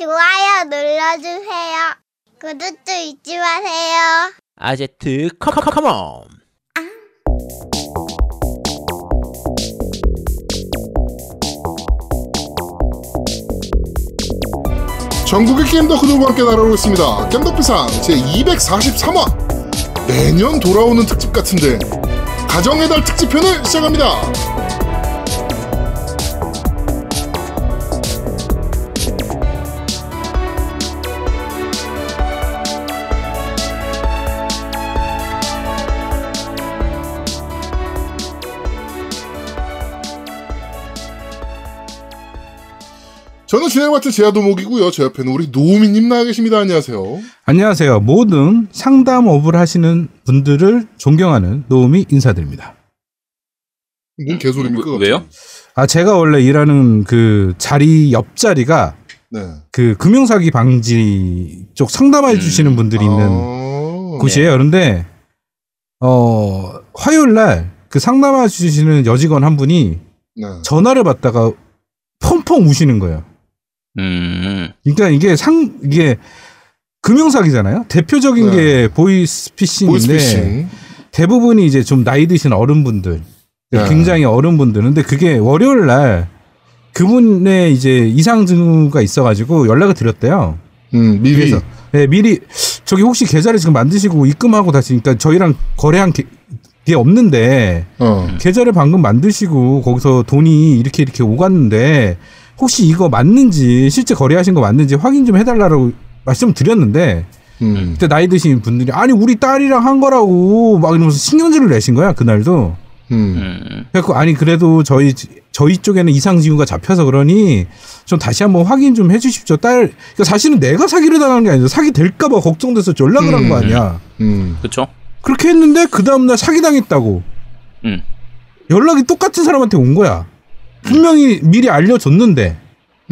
좋아요 눌러주세요. 구독도 잊지 마세요. 아제트 컴컴컴온 전국의 게임 덕 후들과 함께 날아오고 있습니다. 겜덕비상 제243화 매년 돌아오는 특집 같은데 가정의 달 특집편을 시작합니다. 저는 진행 맡은 제아도목이고요. 제 옆에는 우리 노우미님 나와 계십니다. 안녕하세요. 안녕하세요. 모든 상담 업을 하시는 분들을 존경하는 노움이 인사드립니다. 뭔 개소리입니까? 왜- 왜요? 아, 제가 원래 일하는 그 자리 옆자리가 네. 그 금융사기 방지 쪽 상담해 주시는 분들이 있는 아, 곳이에요. 그런데, 어, 화요일 날 그 상담해 주시는 여직원 한 분이 네. 전화를 받다가 펑펑 우시는 거예요. 음. 그러니까 이게 상, 이게 금융 사기잖아요. 대표적인 네. 게 보이스피싱인데 보이스피싱. 대부분이 이제 좀 나이 드신 어른분들, 네. 굉장히 어른분들. 근데 그게 월요일 날 그분의 이제 이상 증후가 있어가지고 연락을 드렸대요. 음, 미리. 그래서 네, 미리 저기 혹시 계좌를 지금 만드시고 입금하고 다시 그러니까 저희랑 거래한 게, 게 없는데 어. 계좌를 방금 만드시고 거기서 돈이 이렇게 이렇게 오갔는데 혹시 이거 맞는지 실제 거래하신 거 맞는지 확인 좀 해달라고 말씀 드렸는데 음. 그때 나이 드신 분들이 아니 우리 딸이랑 한 거라고 막 이러면서 신경질을 내신 거야 그날도 음. 음. 그래갖고 아니 그래도 저희 저희 쪽에는 이상 징후가 잡혀서 그러니 좀 다시 한번 확인 좀 해주십시오 딸 그러니까 사실은 내가 사기를 당한 게 아니라 사기 될까봐 걱정돼서 연락을 한거 음. 아니야 음. 그쵸? 그렇게 했는데 그 다음 날 사기 당했다고 음. 연락이 똑같은 사람한테 온 거야 분명히 미리 알려줬는데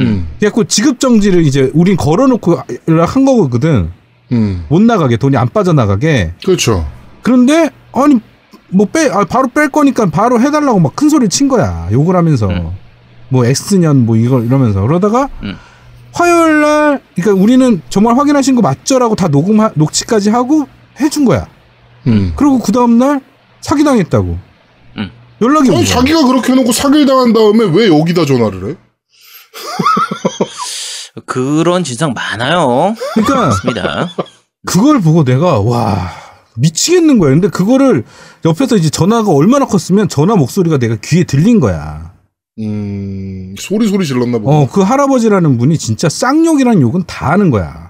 음. 그래갖고 지급 정지를 이제 우린 걸어놓고 연락한 거거든 음. 못 나가게 돈이 안 빠져나가게 그렇죠. 그런데 아니 뭐빼 아, 바로 뺄 거니까 바로 해달라고 막 큰 소리 친 거야 욕을 하면서 음. 뭐 X년 뭐 이걸 이러면서 그러다가 음. 화요일 날 그러니까 우리는 정말 확인하신 거 맞죠라고 다 녹음 녹취까지 하고 해준 거야 음. 그리고 그 다음 날 사기 당했다고 음. 연락이 온 아니, 자기가 그렇게 해놓고 사기를 당한 다음에 왜 여기다 전화를 해? 그런 진상 많아요. 그러니까 맞습니다. 그걸 보고 내가 와 미치겠는 거야 근데 그거를 옆에서 이제 전화가 얼마나 컸으면 전화 목소리가 내가 귀에 들린 거야 음. 소리 소리 질렀나 보다. 어그 할아버지라는 분이 진짜 쌍욕이라는 욕은 다 하는 거야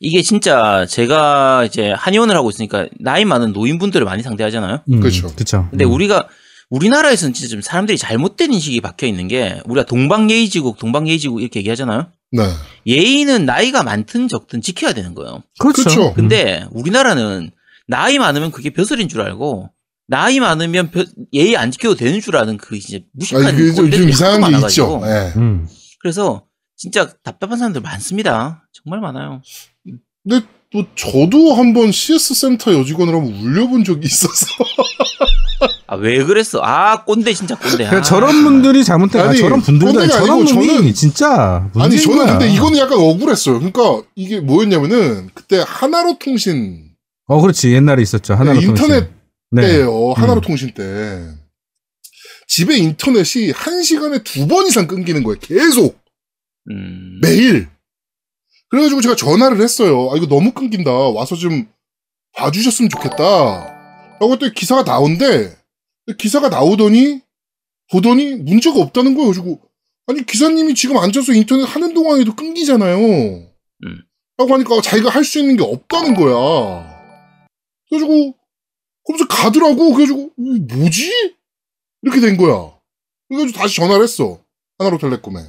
이게 진짜 제가 이제 한의원을 하고 있으니까 나이 많은 노인분들을 많이 상대하잖아요. 음, 그쵸. 그쵸. 근데 음. 우리가 우리나라에서는 진짜 좀 사람들이 잘못된 인식이 박혀 있는 게 우리가 동방예의지국, 동방예의지국 이렇게 얘기하잖아요. 네. 예의는 나이가 많든 적든 지켜야 되는 거예요. 그렇죠. 그쵸. 근데 우리나라는 나이 많으면 그게 벼슬인 줄 알고 나이 많으면 벼- 예의 안 지켜도 되는 줄 아는 그 이제 무식한 아니, 그 좀, 이상한 게 있죠. 많아가지고. 예. 음. 그래서 진짜 답답한 사람들 많습니다. 정말 많아요. 근데 또 저도 한번 CS 센터 여직원을 한번 울려본 적이 있어서. 아 왜 그랬어? 아 꼰대 진짜 꼰대. 아, 저런 분들이 잘못된 아, 아니, 저런 분들도 아니, 저런 놈이 저는- 진짜 아니, 저는 거야. 근데 이거는 약간 억울했어요. 그러니까 이게 뭐였냐면은 그때 하나로 통신 어 그렇지 옛날에 있었죠 하나로 네, 인터넷 네. 때예요. 하나로 음. 통신 때. 집에 인터넷이 한 시간에 두 번 이상 끊기는 거예요. 계속. 음, 매일. 그래가지고 제가 전화를 했어요. 아, 이거 너무 끊긴다. 와서 좀 봐주셨으면 좋겠다. 라고 했더니 기사가 나온대. 기사가 나오더니, 보더니 문제가 없다는 거예요. 그래가지고, 아니, 기사님이 지금 앉아서 인터넷 하는 동안에도 끊기잖아요. 음. 라고 하니까 자기가 할 수 있는 게 없다는 거야. 그래가지고, 그러면서 가더라고. 그래가지고, 이 뭐지? 이렇게 된 거야. 그래가지고 다시 전화를 했어. 하나로 텔레콤에.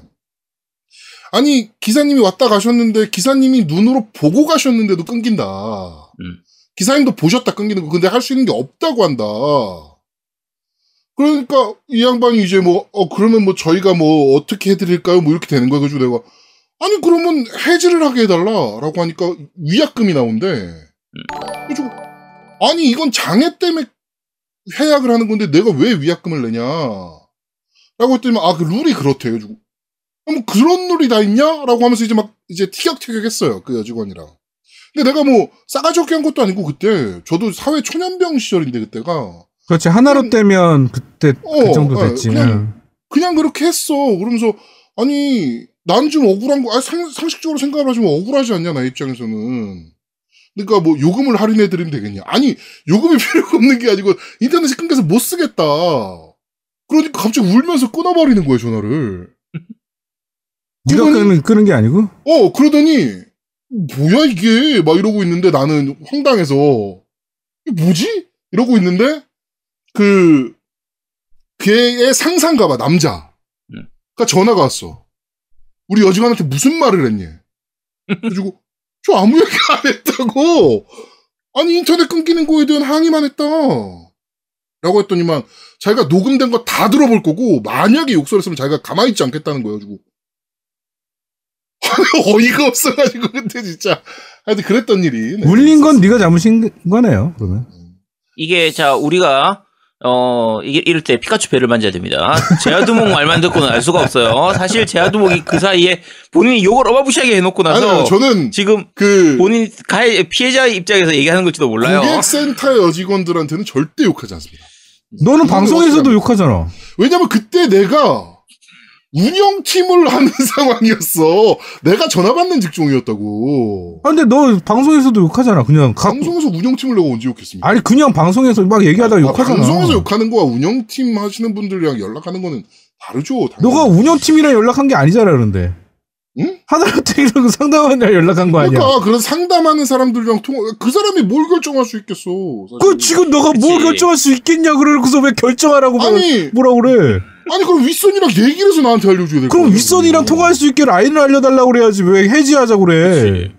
아니 기사님이 왔다 가셨는데 기사님이 눈으로 보고 가셨는데도 끊긴다. 음. 기사님도 보셨다 끊기는 거 근데 할 수 있는 게 없다고 한다. 그러니까 이 양반이 이제 뭐 어 그러면 뭐 저희가 뭐 어떻게 해드릴까요? 뭐 이렇게 되는 거야. 그래가지고 내가 아니 그러면 해지를 하게 해달라라고 하니까 위약금이 나온대. 그래가지고 아니 이건 장애 때문에 해약을 하는 건데 내가 왜 위약금을 내냐? 라고 했더니 아 그 룰이 그렇대요. 그래가지고 뭐 그런 놀이 다 있냐 라고 하면서 이제 막 이제 티격태격 했어요 그 여직원이랑. 근데 내가 뭐 싸가지 없게 한 것도 아니고 그때 저도 사회 초년병 시절인데 그때가 그렇지 하나로 떼면 그때 그 어, 정도 어, 됐지. 그냥- 그냥 그렇게 했어. 그러면서 아니 난 좀 억울한 거, 아, 상, 상식적으로 생각을 하지만 억울하지 않냐 나 입장에서는. 그러니까 뭐 요금을 할인해 드리면 되겠냐? 아니 요금이 필요가 없는 게 아니고 인터넷이 끊겨서 못 쓰겠다. 그러니까 갑자기 울면서 끊어버리는 거예요 전화를. 네가 끄는 끄는 게 아니고 어 그러더니 뭐야 이게 막 이러고 있는데 나는 황당해서 이게 뭐지? 이러고 있는데 그 걔의 상상가 봐 남자. 음. 가 전화가 왔어. 우리 여직원한테 무슨 말을 했니? 그래가지고 저 아무 얘기 안 했다고. 아니 인터넷 끊기는 거에 대한 항의만 했다. 라고 했더니만 자기가 녹음된 거 다 들어볼 거고 만약에 욕설을 했으면 자기가 가만히 있지 않겠다는 거예요. 가지고 어이가 없어가지고 그때 진짜 하여튼 그랬던 일이 네, 울린 건 있었어요. 네가 잘못인 거네요. 그러면 이게 자 우리가 어 이게 이럴 때 피카츄 배를 만져야 됩니다. 제아두목 말만 듣고는 알 수가 없어요. 사실 제아두목이 그 사이에 본인이 욕을 어마무시하게 해놓고 나서 아니, 저는 지금 그 본인 가해 피해자 입장에서 얘기하는 걸지도 몰라요. 고객센터 여직원들한테는 절대 욕하지 않습니다. 너는 방송에서도. 욕하잖아. 왜냐면 그때 내가 운영팀을 하는 상황이었어. 내가 전화 받는 직종이었다고. 아, 근데 너 방송에서도 욕하잖아. 그냥 각 방송에서 운영팀을 내가 언제 욕했습니까? 아니 그냥 방송에서 막 얘기하다가 아, 욕하잖아. 방송에서 욕하는 거와 운영팀 하시는 분들이랑 연락하는 거는 다르죠. 당연히. 너가 운영팀이랑 연락한 게 아니잖아, 그런데. 응? 하나로테이랑 상담원이랑 연락한 거 아니야. 그러니까 그런 상담하는 사람들이랑 통화 그 사람이 뭘 결정할 수 있겠어. 사실. 그 지금 너가 뭘 그치. 결정할 수 있겠냐 그러고서 왜 결정하라고 뭐- 아니 뭐라 그래? 아니 그럼 윗선이랑 얘기를 해서 나한테 알려줘야 될 거야. 그럼 윗선이랑 통화할 수 있게 라인을 알려달라고 그래야지 왜 해지하자고 그래?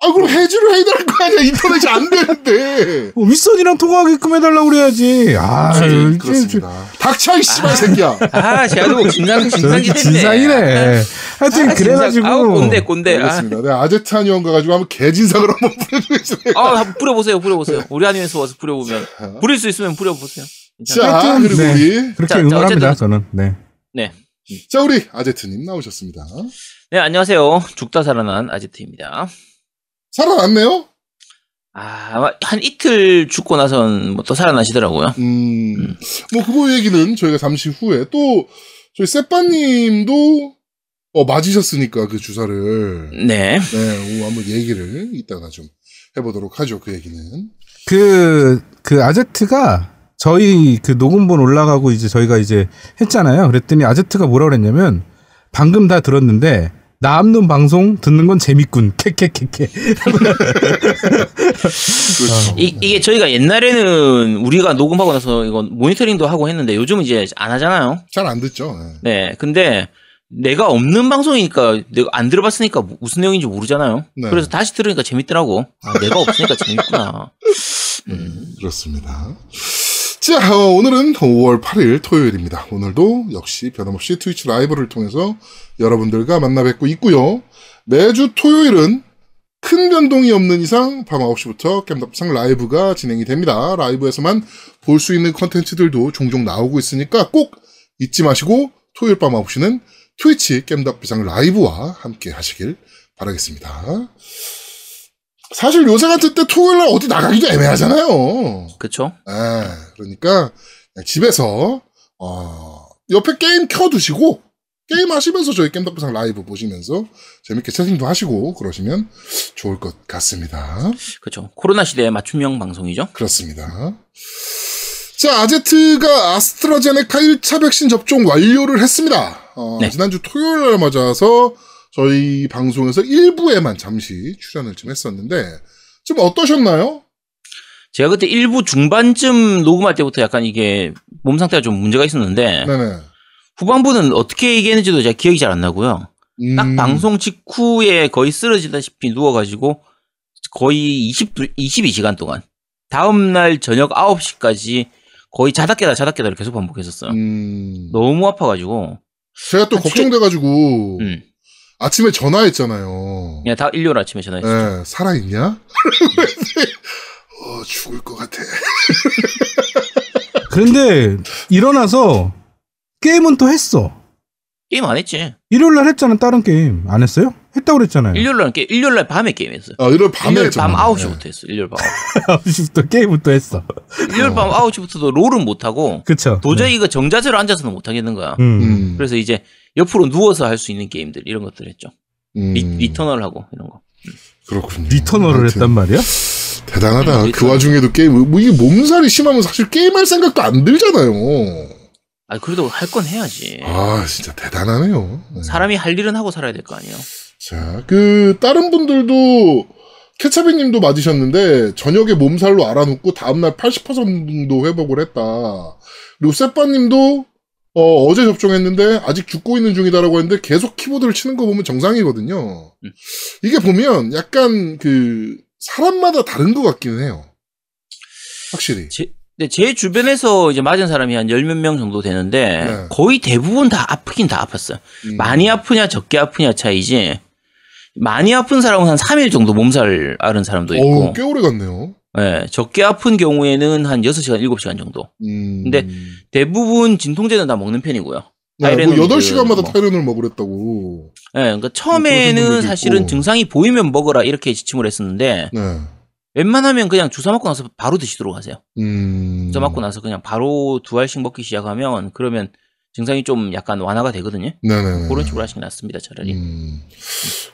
아 그럼 해지를 될거 아니야 인터넷이 안 되는데. 어, 윗선이랑 통화하게끔 해달라고 그래야지. 아, 이제 그렇습니다. 닥쳐 이 씨발 새끼야. 아 제아두목 진상 했네. 진상이네. 하여튼 아, 그래가지고. 아우 꼰대 꼰대. 아, 알겠습니다. 네, 아제트 아니온 가가지고 한번 개진상을 한번 부려주겠습니다. 아 뿌려보세요 뿌려보세요. 우리 아니면서 와서 뿌려보면 부릴 수 있으면 뿌려보세요. 괜찮아요. 자 그리고 네. 우리 그렇게 자, 응원합니다. 어쨌든- 저는. 네. 네. 자 우리 아제트님 나오셨습니다. 네 안녕하세요. 죽다 살아난 아지트입니다. 살아났네요. 아, 아마 한 이틀 죽고 나선 뭐 또 살아나시더라고요. 음, 뭐 그거 얘기는 저희가 잠시 후에 또 저희 세빠님도 어, 맞으셨으니까 그 주사를 네. 네, 오, 한번 얘기를 이따가 좀 해보도록 하죠. 그 얘기는. 그, 그 아제트가 저희 그 녹음본 올라가고 이제 저희가 이제 했잖아요. 그랬더니 아제트가 뭐라 그랬냐면 방금 다 들었는데 나 없는 방송 듣는 건 재밌군. 캐캐캐캐. 이, 이게 저희가 옛날에는 우리가 녹음하고 나서 이건 모니터링도 하고 했는데 요즘은 이제 안 하잖아요. 잘 안 듣죠. 네. 네. 근데 내가 없는 방송이니까 내가 안 들어봤으니까 무슨 내용인지 모르잖아요. 네. 그래서 다시 들으니까 재밌더라고. 아, 내가 없으니까 재밌구나. 음, 그렇습니다. 자, 어, 오늘은 5월 8일 토요일입니다. 오늘도 역시 변함없이 트위치 라이브를 통해서 여러분들과 만나 뵙고 있고요. 매주 토요일은 큰 변동이 없는 이상 밤 9시부터 겜덕상 라이브가 진행이 됩니다. 라이브에서만 볼 수 있는 컨텐츠들도 종종 나오고 있으니까 꼭 잊지 마시고 토요일 밤 9시는 트위치 겜덕비상 라이브와 함께 하시길 바라겠습니다. 사실 요새 같은 때 토요일 날 어디 나가기도 애매하잖아요. 그쵸? 예, 그러니까 집에서 어, 옆에 게임 켜두시고 게임 하시면서 저희 겜덕비상 라이브 보시면서 재밌게 채팅도 하시고 그러시면 좋을 것 같습니다. 그쵸. 코로나 시대의 맞춤형 방송이죠. 그렇습니다. 자, 아제트가 아스트라제네카 1차 백신 접종 완료를 했습니다. 어, 네. 지난주 토요일 날 맞아서 저희 방송에서 일부에만 잠시 출연을 좀 했었는데 좀 어떠셨나요? 제가 그때 일부 중반쯤 녹음할 때부터 약간 이게 몸 상태가 좀 문제가 있었는데 네네. 후반부는 어떻게 얘기했는지도 제가 기억이 잘 안 나고요. 딱 음, 방송 직후에 거의 쓰러지다시피 누워가지고 거의 20, 22시간 동안 다음날 저녁 9시까지 거의 자다 깨다 자다 깨다를 계속 반복했었어요. 음, 너무 아파가지고 제가 또한 걱정돼가지고 음. 아침에 전화했잖아요. 그냥 다 일요일 아침에 전화했어요. 네, 살아있냐? 어, 죽을 것 같아. 그런데 일어나서 게임은 또 했어. 게임 안 했지. 일요일 날 했잖아 다른 게임 안 했어요? 했다고 그랬잖아요. 일요일 날 게, 일요일 날 밤에 게임했어요. 아, 일요일 밤에 일요일. 밤 네. 9시부터 했어. 일요일 밤. 9시부터 게임부터 했어. 일요일 밤 9시부터도 롤은 못 하고 그쵸. 도저히 이거 정자세로 앉아서는 못 하겠는 거야. 네. 음. 음. 그래서 이제 옆으로 누워서 할 수 있는 게임들 이런 것들 했죠. 음. 리, Returnal 하고 이런 거. 그렇군요. Returnal을 하여튼 했단 말이야? 대단하다. 음, 그. 와중에도 게임, 뭐 이게 몸살이 심하면 사실 게임할 생각도 안 들잖아요. 아 그래도 할 건 해야지. 아, 진짜 대단하네요. 네. 사람이 할 일은 하고 살아야 될 거 아니에요. 자, 그, 다른 분들도, 케차비 님도 맞으셨는데, 저녁에 몸살로 알아눕고, 다음날 80% 정도 회복을 했다. 그리고 세빠 님도, 어, 제 접종했는데, 아직 죽고 있는 중이다라고 했는데, 계속 키보드를 치는 거 보면 정상이거든요. 음. 이게 보면, 약간, 그, 사람마다 다른 것 같기는 해요. 확실히. 제, 근데 제 주변에서 이제 맞은 사람이 한 열 몇 명 정도 되는데 네. 거의 대부분 다 아프긴 다 아팠어요. 음. 많이 아프냐 적게 아프냐 차이지. 많이 아픈 사람은 한 3일 정도 몸살 앓은 사람도 있고, 어우, 꽤 오래 갔네요. 예, 적게 아픈 경우에는 한 6시간, 7시간 정도. 음. 근데 대부분 진통제는 다 먹는 편이고요. 네, 뭐 타이레놀 8시간마다 뭐. 타이레놀 먹으랬다고. 예, 그러니까 처음에는 사실은. 증상이 보이면 먹어라 이렇게 지침을 했었는데 네. 웬만하면 그냥 주사 맞고 나서 바로 드시도록 하세요. 음. 주사 맞고 나서 그냥 바로 두 알씩 먹기 시작하면 그러면 증상이 좀 약간 완화가 되거든요. 네네네. 그런 식으로 하시는 게 낫습니다, 차라리. 음,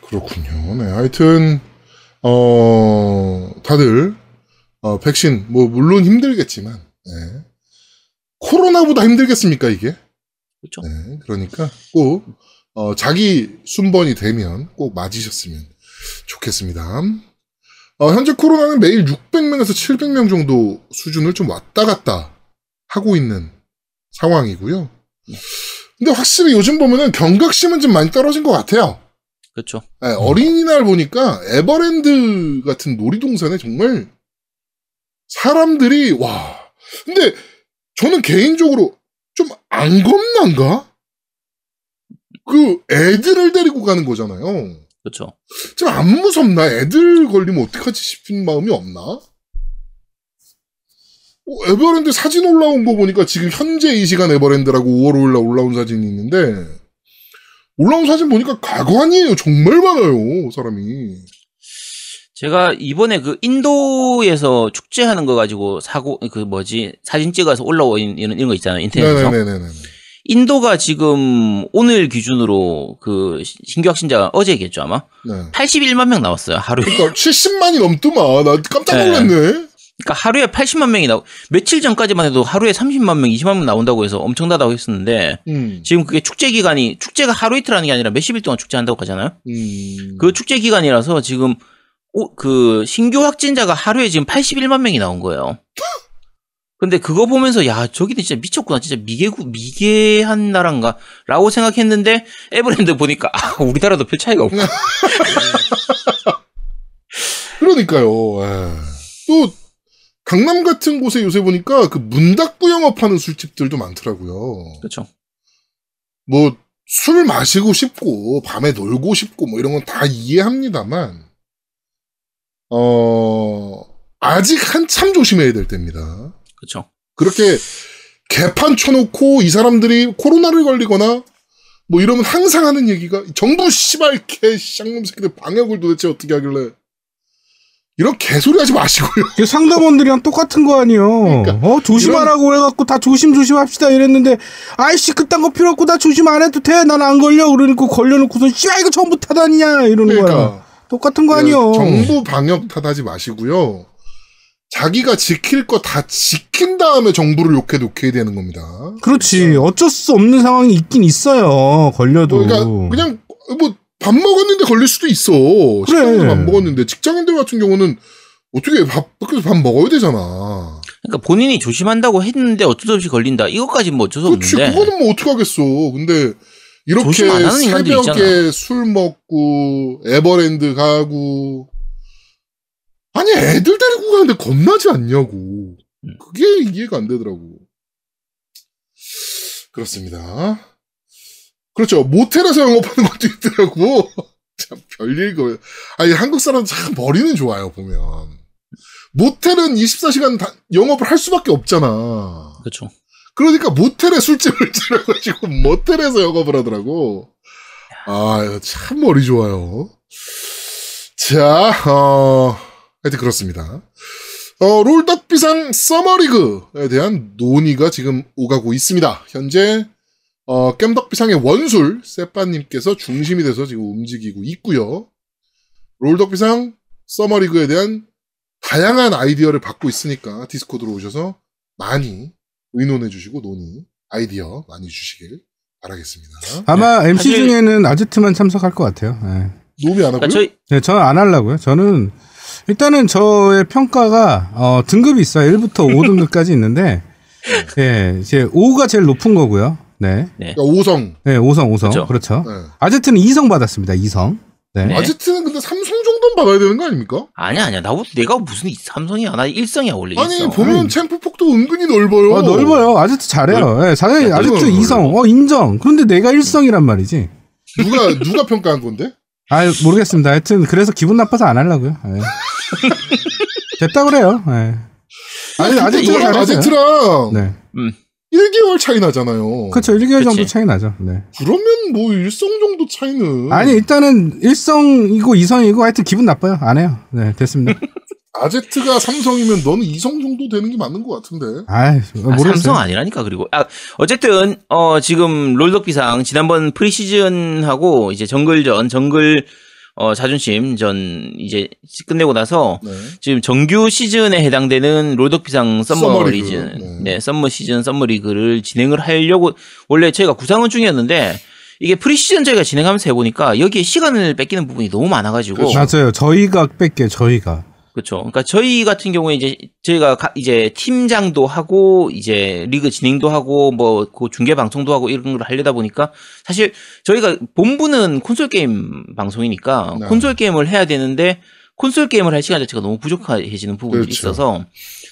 그렇군요. 네, 하여튼, 어, 다들, 어, 백신, 뭐, 물론 힘들겠지만, 네. 코로나보다 힘들겠습니까, 이게? 그렇죠. 네, 그러니까 꼭, 어, 자기 순번이 되면 꼭 맞으셨으면 좋겠습니다. 어, 현재 코로나는 매일 600명에서 700명 정도 수준을 좀 왔다 갔다 하고 있는 상황이고요. 근데 확실히 요즘 보면은 경각심은 좀 많이 떨어진 것 같아요. 그렇죠. 네, 어린이날 보니까 에버랜드 같은 놀이동산에 정말 사람들이 와. 근데 저는 개인적으로 좀 안 겁난가? 그 애들을 데리고 가는 거잖아요. 그렇죠. 좀안 무섭나? 애들 걸리면 어떡하지 싶은 마음이 없나? 어, 에버랜드 사진 올라온 거 보니까 지금 현재 이 시간 에버랜드라고 5월 5일 날 올라온 사진이 있는데 올라온 사진 보니까 가관이에요. 정말 많아요, 사람이. 제가 이번에 그 인도에서 축제하는 거 가지고 사고 그 뭐지 사진 찍어서 올라온 이런 이런 거 있잖아요 인터넷에서 네네네네. 인도가 지금 오늘 기준으로 그 시- 신규 확진자가 어제겠죠 아마 네. 81만 명 나왔어요 하루에 그러니까 70만이 넘더만. 나 깜짝 네. 놀랐네. 그러니까 하루에 80만 명이 나오 며칠 전까지만 해도 하루에 30만 명 20만 명 나온다고 해서 엄청나다고 했었는데 음. 지금 그게 축제 기간이 축제가 하루 이틀 하는 게 아니라 몇십 일 동안 축제한다고 하잖아요 음. 그 축제 기간이라서 지금 오, 그 신규 확진자가 하루에 지금 81만 명이 나온 거예요. 근데 그거 보면서 야 저기는 진짜 미쳤구나 진짜 미개구 미개한 나라인가라고 생각했는데 에버랜드 보니까 아, 우리나라도 별 차이가 없고 그러니까요. 예. 또 강남 같은 곳에 요새 보니까 그 문 닫고 영업하는 술집들도 많더라고요. 그렇죠. 뭐 술 마시고 싶고 밤에 놀고 싶고 뭐 이런 건 다 이해합니다만 어 아직 한참 조심해야 될 때입니다. 그렇죠. 그렇게 개판 쳐놓고 이 사람들이 코로나를 걸리거나 뭐 이러면 항상 하는 얘기가 정부 씨발 개 쌍놈 새끼들 방역을 도대체 어떻게 하길래 이런 개소리 하지 마시고요. 그 상담원들이랑 똑같은 거 아니에요. 그러니까 어 조심하라고 해갖고 다 조심 조심 합시다 이랬는데 아이씨 그딴 거 필요 없고 나 조심 안 해도 돼. 난 안 걸려. 그러니까 걸려놓고서 씨발 이거 처음부터 하다니냐 이러는 거야. 그러니까 똑같은 거 아니요. 정부 방역 탓하지 마시고요. 자기가 지킬 거 다 지킨 다음에 정부를 욕해도 오케이 되는 겁니다. 그렇지. 어쩔 수 없는 상황이 있긴 있어요. 걸려도. 그러니까 그냥 뭐 밥 먹었는데 걸릴 수도 있어. 식당에서 밥 먹었는데 직장인들 같은 경우는 어떻게 밥 밖에서 밥 먹어야 되잖아. 그러니까 본인이 조심한다고 했는데 어쩔 수 없이 걸린다. 이거까지 뭐 어쩔 수 그렇지. 없는데 그거는 뭐 어떻게 하겠어. 근데 이렇게 새벽에 술 먹고 에버랜드 가고 아니 애들 데리고 가는데 겁나지 않냐고. 음. 그게 이해가 안 되더라고. 그렇습니다. 그렇죠. 모텔에서 영업하는 것도 있더라고. 참 별일 거. 아니 한국 사람 참 머리는 좋아요 보면. 모텔은 24시간 다 영업을 할 수밖에 없잖아. 그렇죠. 그러니까 모텔에 술집을 차려가지고 모텔에서 영업을 하더라고. 아, 참 머리 좋아요. 자, 어, 하여튼 그렇습니다. 어, 롤덕비상 서머리그에 대한 논의가 지금 오가고 있습니다. 현재, 어, 겜덕비상의 원술, 세빠님께서 중심이 돼서 지금 움직이고 있고요 롤덕비상 서머리그에 대한 다양한 아이디어를 받고 있으니까 디스코드로 오셔서 많이 의논해 주시고 논의, 아이디어 많이 주시길 바라겠습니다. 아마 MC 사실- 중에는 아제트만 참석할 것 같아요. 네. 논의 안 하고요? 그러니까 저희 네, 저는 안 하려고요. 저는 일단은 저의 평가가 어, 등급이 있어요. 1부터 5등급까지 있는데 예, 이제 5가 제일 높은 거고요. 네. 그러니까 5성. 네, 5성, 5성. 그렇죠. 그렇죠. 네. 아제트는 2성 받았습니다. 2성. 네. 네. 아지트는 근데 삼성 정도는 받아야 되는 거 아닙니까? 아니야 아니야 나보다 내가 무슨 삼성이야 나 일성이야 원래 아니 일성. 보면 챔프 폭도 은근히 넓어요. 아, 넓어요. 아제트 잘해요. 예, 사장님 야, 아제트 넓어요, 2성. 어, 인정. 그런데 내가 1성이란 말이지. 누가 누가 평가한 건데? 아, 모르겠습니다. 하여튼 그래서 기분 나빠서 안 하려고요. 예. 됐다 그래요. 예. 아니, 잘했어요. 아제트랑 네. 1개월 차이 나잖아요. 그렇죠. 1개월 정도 그치. 차이 나죠. 네. 그러면 뭐 일성 정도 차이는 아니 일단은 1성이고 2성이고 하여튼 기분 나빠요. 안 해요. 네 됐습니다. 아제트가 삼성이면 너는 이성 정도 되는 게 맞는 것 같은데. 아이 아, 모르겠어요. 삼성 아니라니까 그리고 아 어쨌든 어 지금 롤덕비상 지난번 프리시즌하고 이제 정글전 정글 어 자존심 전 이제 끝내고 나서 네. 지금 정규 시즌에 해당되는 롤덕비상 summer. 시즌 네. 네. summer 시즌 summer 리그를 진행을 하려고 원래 저희가 구상은 중이었는데 이게 프리시즌 저희가 진행하면서 해보니까 여기에 시간을 뺏기는 부분이 너무 많아가지고 그렇죠. 맞아요. 저희가 뺄게 저희가. 그렇죠. 그러니까 저희 같은 경우에 이제 저희가 가- 이제 팀장도 하고 이제 리그 진행도 하고 뭐 그 중계 방송도 하고 이런 걸 하려다 보니까 사실 저희가 본부는 콘솔 게임 방송이니까 네. 콘솔 게임을 해야 되는데 콘솔 게임을 할 시간 자체가 너무 부족해지는 부분들이 그렇죠. 있어서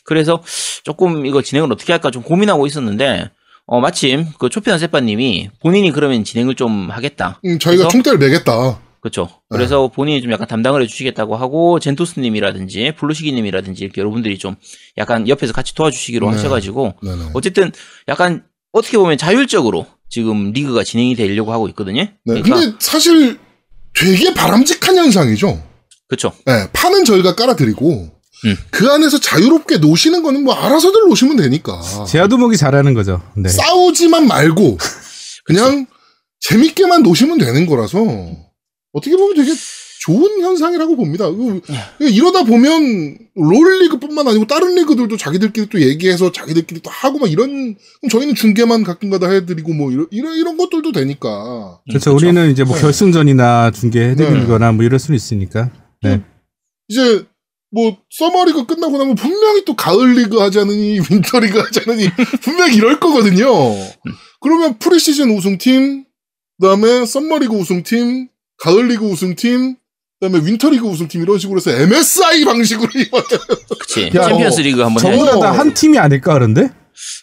그래서 조금 이거 진행을 어떻게 할까 좀 고민하고 있었는데 어 마침 그 초피난 세빠님이 본인이 그러면 진행을 좀 하겠다. 음, 저희가? 총대를 매겠다. 그렇죠. 네. 그래서 본인이 좀 약간 담당을 해주시겠다고 하고 젠토스님이라든지 블루시기님이라든지 이렇게 여러분들이 좀 약간 옆에서 같이 도와주시기로 네. 하셔가지고 네네. 어쨌든 약간 어떻게 보면 자율적으로 지금 리그가 진행이 되려고 하고 있거든요. 네. 그러니까 근데 사실 되게 바람직한 현상이죠. 그렇죠. 네, 판은 저희가 깔아드리고 음. 그 안에서 자유롭게 노시는 거는 뭐 알아서들 노시면 되니까 제아도목이 잘하는 거죠. 네. 싸우지만 말고 그냥 재밌게만 노시면 되는 거라서 어떻게 보면 되게 좋은 현상이라고 봅니다. 그- 네. 이러다 보면 롤리그뿐만 아니고 다른 리그들도 자기들끼리 또 얘기해서 자기들끼리 또 하고 막 이런 그럼 저희는 중계만 가끔가다 해드리고 뭐 이런 이런, 이런 것들도 되니까 그렇죠. 우리는 이제 뭐 네. 결승전이나 중계해드리거나 뭐 이럴 수는 있으니까. 네. 이제 뭐 summer 리그 끝나고 나면 분명히 또 가을리그 하자느니 winter 리그 하자느니 분명히 이럴 거거든요. 그러면 프리시즌 우승팀, 그다음에 썸머리그 우승팀, 가을리그 우승팀, 그다음에 winter 리그 우승팀 이런 식으로 해서 MSI 방식으로 이거- 그치. 야, 챔피언스 리그 한번. 전부 다한 팀이 아닐까 그런데?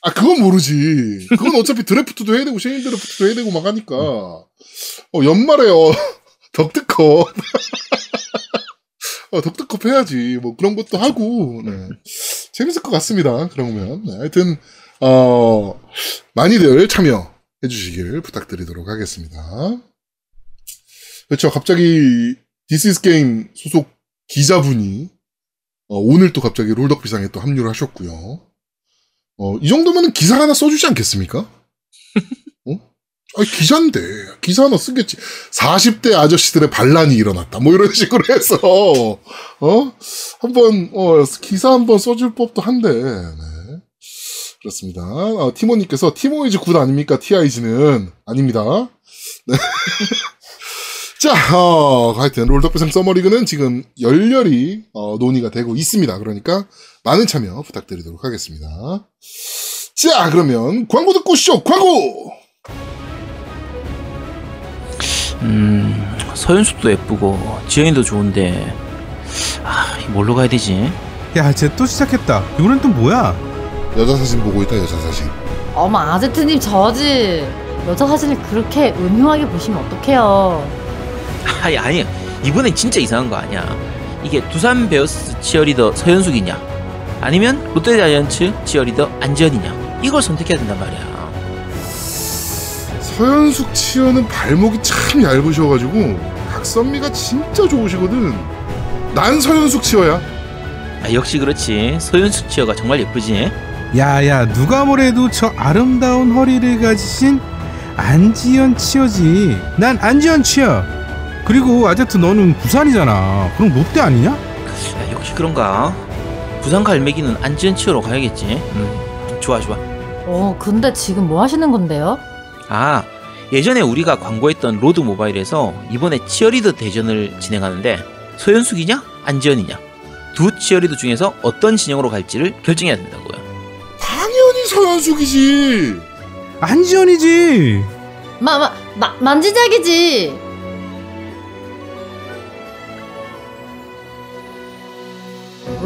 아 그건 모르지. 그건 어차피 드래프트도 해야 되고 쉐인 드래프트도 해야 되고 막 하니까 어 연말에 어 덕트컵 어 덕트컵 해야지 뭐 그런 것도 하고 네. 재밌을 것 같습니다. 그러면 네, 하여튼 어 많이들 참여해 주시길 부탁드리도록 하겠습니다. 그렇죠. 갑자기 This Is Game 소속 기자분이 어, 오늘 또 갑자기 롤덕비상에 또 합류를 하셨고요. 어, 이 정도면 기사 하나 써주지 않겠습니까? 어? 아 기자인데. 기사 하나 쓰겠지. 40대 아저씨들의 반란이 일어났다. 뭐 이런 식으로 해서, 어? 한번, 어, 기사 한번 써줄 법도 한데, 네. 그렇습니다. 어, 티모님께서 Teemo is good 아닙니까? TIG는? 아닙니다. 네. 자, 어, 하여튼, 롤덕비상 summer 리그는 지금 열렬히, 어, 논의가 되고 있습니다. 그러니까, 많은 참여 부탁드리도록 하겠습니다. 자, 그러면 광고 듣고 쇼 광고! 음, 서윤숙도 예쁘고 지연이도 좋은데 아, 뭘로 가야 되지? 야, 쟤 또 시작했다. 이번엔 또 뭐야? 여자 사진 보고 있다, 여자 사진. 어머 아제트님 저지 여자 사진을 그렇게 음흉하게 보시면 어떡해요 아니 아니 이번엔 진짜 이상한 거 아니야. 이게 두산 베어스 치어리더 서현숙이냐? 아니면 롯데자이언츠 치어리더 안지현이냐? 이걸 선택해야 된단 말이야. 서현숙 치어는 발목이 참 얇으셔가지고 각선미가 진짜 좋으시거든. 난 서현숙 치어야. 아, 역시 그렇지. 서윤숙 치어가 정말 예쁘지. 야야 누가 뭐래도 저 아름다운 허리를 가지신 안지연 치어지. 난 안지연 치어. 그리고 아제트 너는 부산이잖아. 그럼 롯데 아니냐? 야, 역시 그런가? 부산 갈매기는 안지연 치어로 가야겠지. 음, 좋아 좋아. 어, 근데 지금 뭐 하시는 건데요? 아 예전에 우리가 광고했던 로드 모바일에서 이번에 치어리더 대전을 진행하는데 서현숙이냐 안지연이냐 두 치어리더 중에서 어떤 진영으로 갈지를 결정해야 된다고요. 당연히 서현숙이지. 안지연이지. 마, 마, 마, 만지작이지.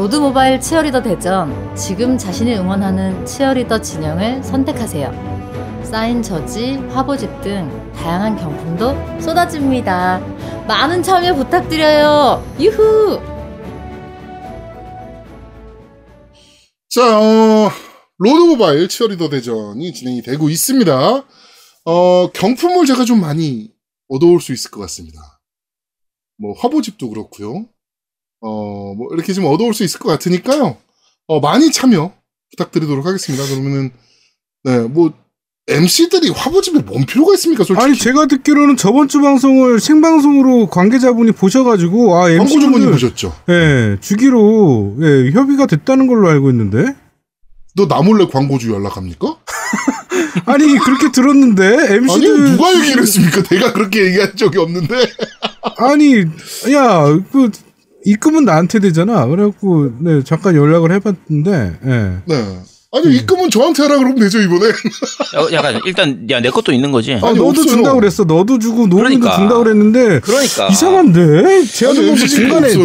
로드 모바일 치어리더 대전. 지금 자신을 응원하는 치어리더 진영을 선택하세요. 사인 저지, 화보집 등 다양한 경품도 쏟아집니다. 많은 참여 부탁드려요. 유후! 자, 어, 로드 모바일 치어리더 대전이 진행이 되고 있습니다. 어, 경품을 제가 좀 많이 얻어올 수 있을 것 같습니다. 뭐, 화보집도 그렇고요 어, 뭐, 이렇게 좀 얻어올 수 있을 것 같으니까요. 어, 많이 참여 부탁드리도록 하겠습니다. 그러면은, 네, 뭐, MC들이 화보집에 뭔 필요가 있습니까, 솔직히? 아니 제가 듣기로는 저번 주 방송을 생방송으로 관계자분이 보셔가지고 아 광고주분이 보셨죠? 예 주기로 예, 협의가 됐다는 걸로 알고 있는데 너 나 몰래 광고주 연락합니까? 아니 그렇게 들었는데 아니, MC들 누가 얘기를 했습니까? 내가 그렇게 얘기한 적이 없는데. 아니 야 그 입금은 나한테 되잖아 그래갖고 네 잠깐 연락을 해봤는데 예. 네. 아니, 입금은 저한테 하라 그러면 되죠, 이번에. 야, 약간 일단 야 내 것도 있는 거지. 아, 너도 없어요. 준다 그랬어 너도 주고 노은이도 그러니까. 준다 그랬는데 그러니까 이상한데 MC 중간에 자,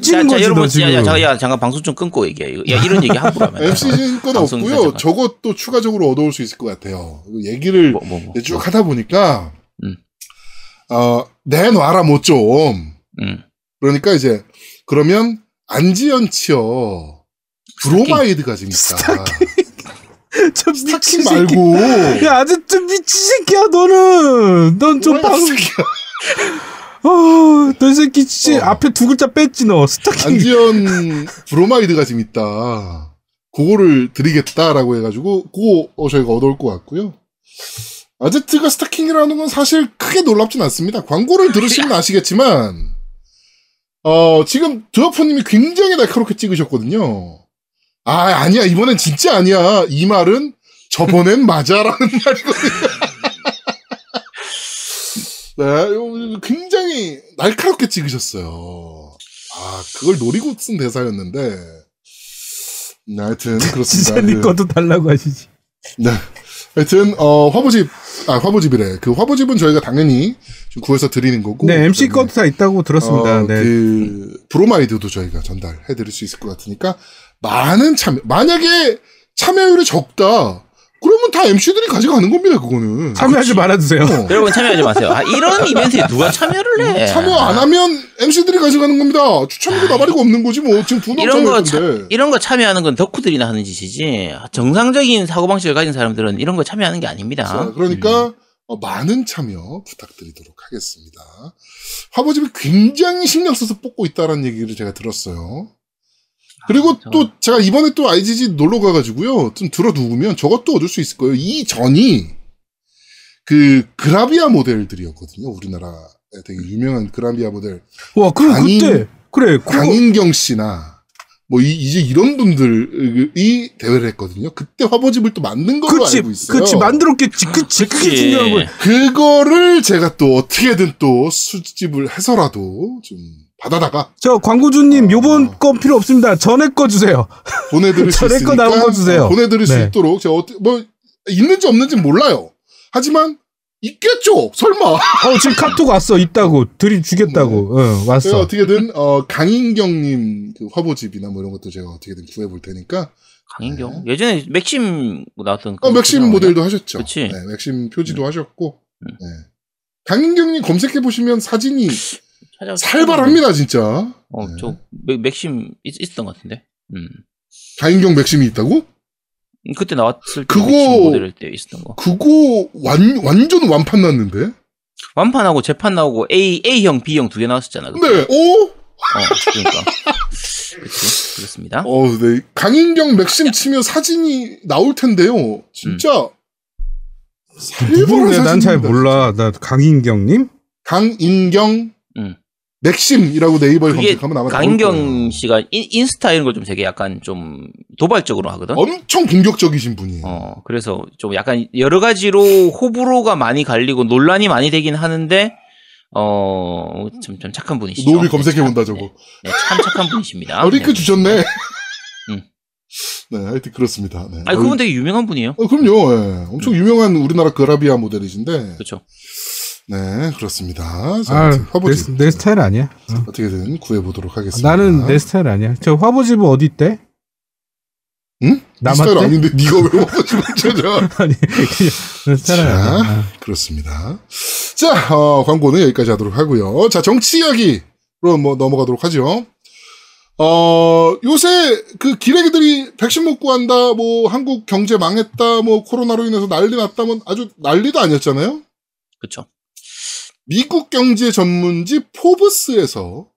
치는 자 거지 여러분 너 지금 야, 야, 자, 야 잠깐 방송 좀 끊고 얘기해. 야 이런 얘기 함부로 하면. MC 건 없고요. 저것도 추가적으로 얻어올 수 있을 것 같아요. 이거 얘기를 뭐, 뭐, 뭐. 쭉 하다 보니까, 음. 어, 내놔라, 뭐 좀. 음. 그러니까 이제, 그러면, 안지연 치어, 브로마이드가 좀 있다. 저 스타킹 미친 새끼. 말고. 야 아직도 미친 새끼야 너는 넌좀 뭐야, 방... 새끼야. 어, 너 새끼 진짜 어. 앞에 두 글자 뺐지 너 스타킹 안지연 브로마이드가 좀 있다. 그거를 드리겠다라고 해가지고, 그거 어, 저희가 얻어올 것 같고요. 아제트가 스타킹이라는 건 사실 크게 놀랍진 않습니다. 광고를 들으시면 아시겠지만, 어, 지금 드어퍼님이 굉장히 날카롭게 찍으셨거든요. 아, 아니야. 이번엔 진짜 아니야. 이 말은 저번엔 맞아라는 말이거든요. 네, 굉장히 날카롭게 찍으셨어요. 아, 그걸 노리고 쓴 대사였는데. 네, 하여튼, 그렇습니다. 진짜 네 그- 것도 달라고 하시지 네. 하여튼, 어, 화보집, 아, 화보집이래. 그 화보집은 저희가 당연히 좀 구해서 드리는 거고. 네 MC 것도 다 있다고 들었습니다 어, 네. 그, 브로마이드도 저희가 전달해 드릴 수 있을 것 같으니까, 많은 참여, 만약에 참여율이 적다, 그러면 다 MC들이 가져가는 겁니다, 그거는. 참여하지 말아주세요 어. 여러분 참여하지 마세요. 아, 이런 이벤트에 누가 참여를 해? 참여 안 하면 MC들이 가져가는 겁니다. 추첨도 나발이가 없는 거지, 뭐. 지금 두 이런 거 참여했는데. 이런 거 참여하는 건 덕후들이나 하는 짓이지. 정상적인 사고 방식을 가진 사람들은 이런 거 참여하는 게 아닙니다. 자, 그러니까 어, 많은 참여 부탁드리도록 하겠습니다. 화보집이 굉장히 신경 써서 뽑고 있다는 얘기를 제가 들었어요. 그리고 저- 또 제가 이번에 또 IGG 놀러 가가지고요. 좀 들어두면 저것도 얻을 수 있을 거예요. 이 전이 그 그라비아 모델들이었거든요. 우리나라에 되게 유명한 그라비아 모델 와 그럼 강인- 그때 그래 그거 강인경 씨나 뭐 이, 이제 이런 분들이 대회를 했거든요. 그때 화보집을 또 만든 걸로 그치 알고 있어요. 그치 만들었겠지 그치 그게 그치. 중요한 거야 그거를 제가 또 어떻게든 또 수집을 해서라도 좀 받아다가 저 광고주님 어. 요번 건 필요 없습니다 전에 거 주세요 보내드릴 수 전에 거 있으니까 나온 거 주세요. 어, 보내드릴 수 네. 있도록 제가 어떻게 뭐 있는지 없는지 는 몰라요. 하지만 있겠죠. 설마. 어 지금 카톡 왔어 있다고 드림 주겠다고 응 제가 왔어 어떻게든 어, 강인경님 그 화보집이나 뭐 이런 것도 제가 어떻게든 구해볼 테니까. 강인경 예전에 맥심 나왔던 어, 그 맥심 나오냐? 모델도 하셨죠. 그치. 네, 맥심 표지도 하셨고. 음. 네. 강인경님 검색해 보시면 사진이 찾아- 살벌합니다, 진짜. 어, 네. 저 맥, 맥심 있, 있었던 것 같은데. 음. 강인경 맥심이 있다고? 그때 나왔을 때 그거- 모델일 때 있었던 거. 그거 완 완전 완판 났는데. 완판하고 재판 나오고 A A형, B형 두 개 나왔었잖아. 그때. 네. 오. 어, 그러니까. 그렇지. 그렇습니다. 어, 네. 강인경 맥심 치면 사진이 나올 텐데요. 진짜. 살벌한 누군데 난잘 사진입니다. 몰라. 나 강인경님? 강인경 음. 맥심이라고 네이버에 검색하면 아마 거예요. 씨가 인, 인스타 이런 걸 좀 되게 약간 좀 도발적으로 하거든. 엄청 공격적이신 분이에요. 어, 그래서 좀 약간 여러 가지로 호불호가 많이 갈리고 논란이 많이 되긴 하는데, 어, 참, 참 착한 분이시죠. 노비 검색해 본다, 저거. 네, 참 착한 분이십니다. 아, 링크 네. 주셨네. 음. 네, 하여튼 그렇습니다. 네. 아니, 그분 되게 유명한 분이에요. 어, 그럼요. 예. 엄청 유명한 우리나라 그라비아 모델이신데. 그렇죠. 네, 그렇습니다. 자, 아, 아무튼 내, 화보집. 내 스타일 아니야. 어. 어떻게든 구해보도록 하겠습니다. 나는 내 스타일 아니야. 저 화보집 어디 있대? 응? 네 남았대? 스타일 아닌데 네가 왜 화보집을 찾아? 아니, 내 스타일 자. 아니야. 그렇습니다. 자, 어, 광고는 여기까지 하도록 하고요. 자, 정치 이야기로 뭐 넘어가도록 하죠. 어, 요새 그 기레기들이 백신 못 구한다, 뭐 한국 경제 망했다, 뭐 코로나로 인해서 난리 났다, 뭐 아주 난리도 아니었잖아요. 그렇죠. 미국 경제 전문지 포브스에서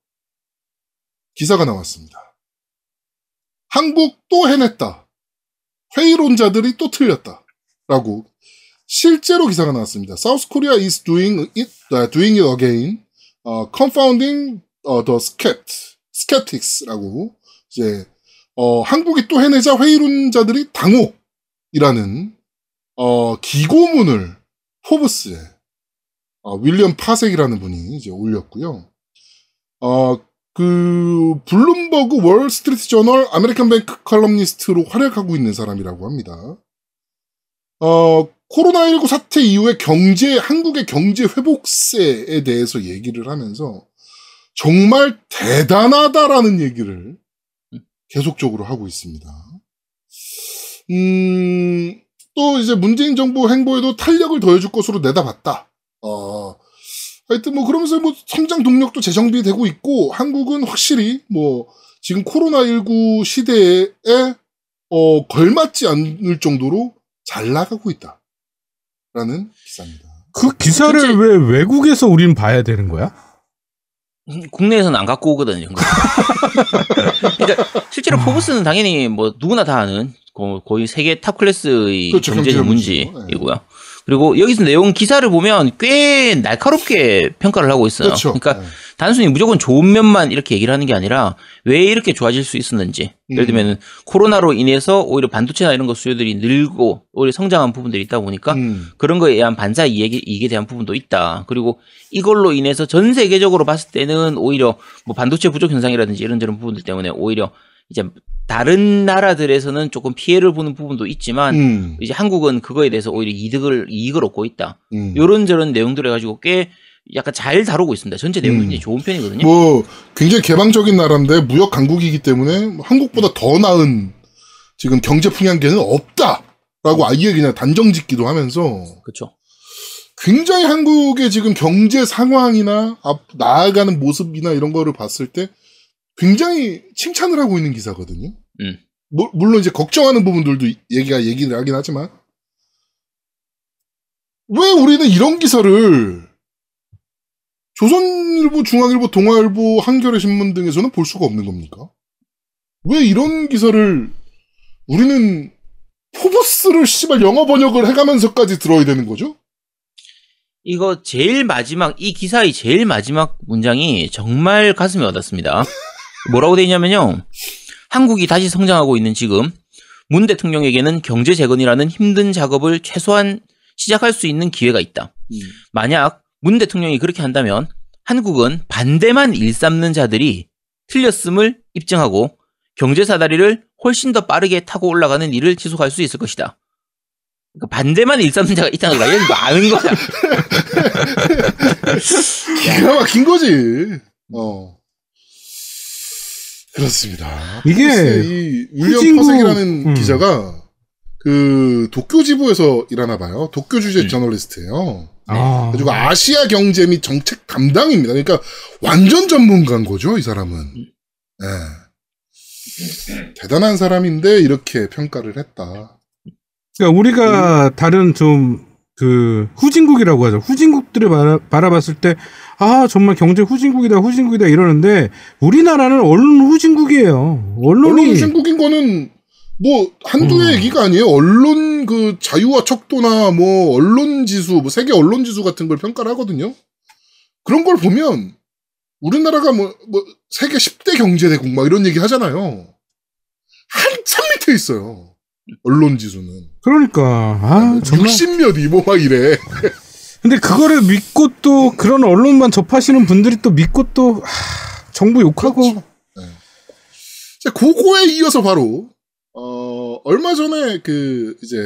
기사가 나왔습니다. 한국 또 해냈다. 회의론자들이 또 틀렸다. 라고 실제로 기사가 나왔습니다. South Korea is doing it, uh, doing it again, uh, confounding uh, the skept, skeptics라고 이제 어, 한국이 또 해내자 회의론자들이 당혹이라는 어, 기고문을 포브스에 어, 윌리엄 페섹이라는 분이 이제 올렸고요. 어, 그 블룸버그 월스트리트 저널 아메리칸 뱅크 칼럼니스트로 활약하고 있는 사람이라고 합니다. 어, 코로나19 사태 이후에 경제, 한국의 경제 회복세에 대해서 얘기를 하면서 정말 대단하다라는 얘기를 계속적으로 하고 있습니다. 음, 또 이제 문재인 정부 행보에도 탄력을 더해줄 것으로 내다봤다. 어, 하여튼 뭐 그러면서 뭐 성장 동력도 재정비되고 있고 한국은 확실히 뭐 지금 코로나19 시대에 어, 걸맞지 않을 정도로 잘 나가고 있다. 라는 기사입니다. 그 기사를 왜 외국에서 우리는 봐야 되는 거야? 국내에서는 안 갖고 오거든요. 그러니까 실제로 아. 포브스는 당연히 뭐 누구나 다 아는 거- 거의 세계 탑 클래스의 그렇죠, 경제 전문지이고요. 그리고 여기서 내용 기사를 보면 꽤 날카롭게 평가를 하고 있어요. 그렇죠. 러니까 네. 단순히 무조건 좋은 면만 이렇게 얘기를 하는 게 아니라 왜 이렇게 좋아질 수 있었는지. 예를 음. 들면 코로나로 인해서 오히려 반도체나 이런 거 수요들이 늘고 오히려 성장한 부분들이 있다 보니까 음. 그런 거에 의한 반사 이익에, 이익에 대한 부분도 있다. 그리고 이걸로 인해서 전 세계적으로 봤을 때는 오히려 뭐 반도체 부족 현상이라든지 이런저런 부분들 때문에 오히려 이제 다른 나라들에서는 조금 피해를 보는 부분도 있지만 음. 이제 한국은 그거에 대해서 오히려 이득을 이익을 얻고 있다. 음. 요런 저런 내용들 해가지고 꽤 약간 잘 다루고 있습니다. 전체 내용이 음. 좋은 편이거든요. 뭐 굉장히 개방적인 나라인데 무역 강국이기 때문에 뭐 한국보다 더 나은 지금 경제 풍향계는 없다라고 아예 그냥 단정 짓기도 하면서 그렇죠. 굉장히 한국의 지금 경제 상황이나 앞 나아가는 모습이나 이런 거를 봤을 때 굉장히 칭찬을 하고 있는 기사거든요. 음. 뭐- 물론 이제 걱정하는 부분들도 얘기가 얘기를 하긴 하지만 왜 우리는 이런 기사를 조선일보, 중앙일보, 동아일보, 한겨레 신문 등에서는 볼 수가 없는 겁니까? 왜 이런 기사를 우리는 포브스를 씨발 영어 번역을 해가면서까지 들어야 되는 거죠? 이거 제일 마지막 이 기사의 제일 마지막 문장이 정말 가슴에 와닿습니다. 뭐라고 돼 있냐면요. 한국이 다시 성장하고 있는 지금 문 대통령에게는 경제 재건이라는 힘든 작업을 최소한 시작할 수 있는 기회가 있다. 만약 문 대통령이 그렇게 한다면 한국은 반대만 일삼는 자들이 틀렸음을 입증하고 경제 사다리를 훨씬 더 빠르게 타고 올라가는 일을 지속할 수 있을 것이다. 그러니까 반대만 일삼는 자가 있다는 거야. 이거 아는 거야. 기가 막힌 거지. 어. 그렇습니다. 이게 이 윌리엄 후진국- 퍼색이라는 음. 기자가 그 도쿄 지부에서 일하나 봐요. 도쿄 주재 음. 저널리스트예요. 아. 그리고 아시아 경제 및 정책 담당입니다. 그러니까 완전 전문가인 거죠, 이 사람은. 예. 대단한 사람인데 이렇게 평가를 했다. 그러니까 우리가 다른 좀 그 후진국이라고 하죠. 후진국들을 바라, 바라봤을 때 아 정말 경제 후진국이다 후진국이다 이러는데 우리나라는 언론 후진국이에요. 언론이 언론 신국인 거는 뭐 한두 의 음. 얘기가 아니에요. 언론 그 자유와 척도나 뭐 언론 지수, 뭐 세계 언론 지수 같은 걸 평가를 하거든요. 그런 걸 보면 우리나라가 뭐, 뭐 세계 10대 경제대국 막 이런 얘기 하잖아요. 한참 밑에 있어요. 언론 지수는. 그러니까 아 정말 60몇 이뭐 막 이래. 근데 그거를 믿고 또 그런 언론만 접하시는 분들이 또 믿고 또 하, 정부 욕하고 그렇죠. 네. 자, 그거에 이어서 바로 어 얼마 전에 그 이제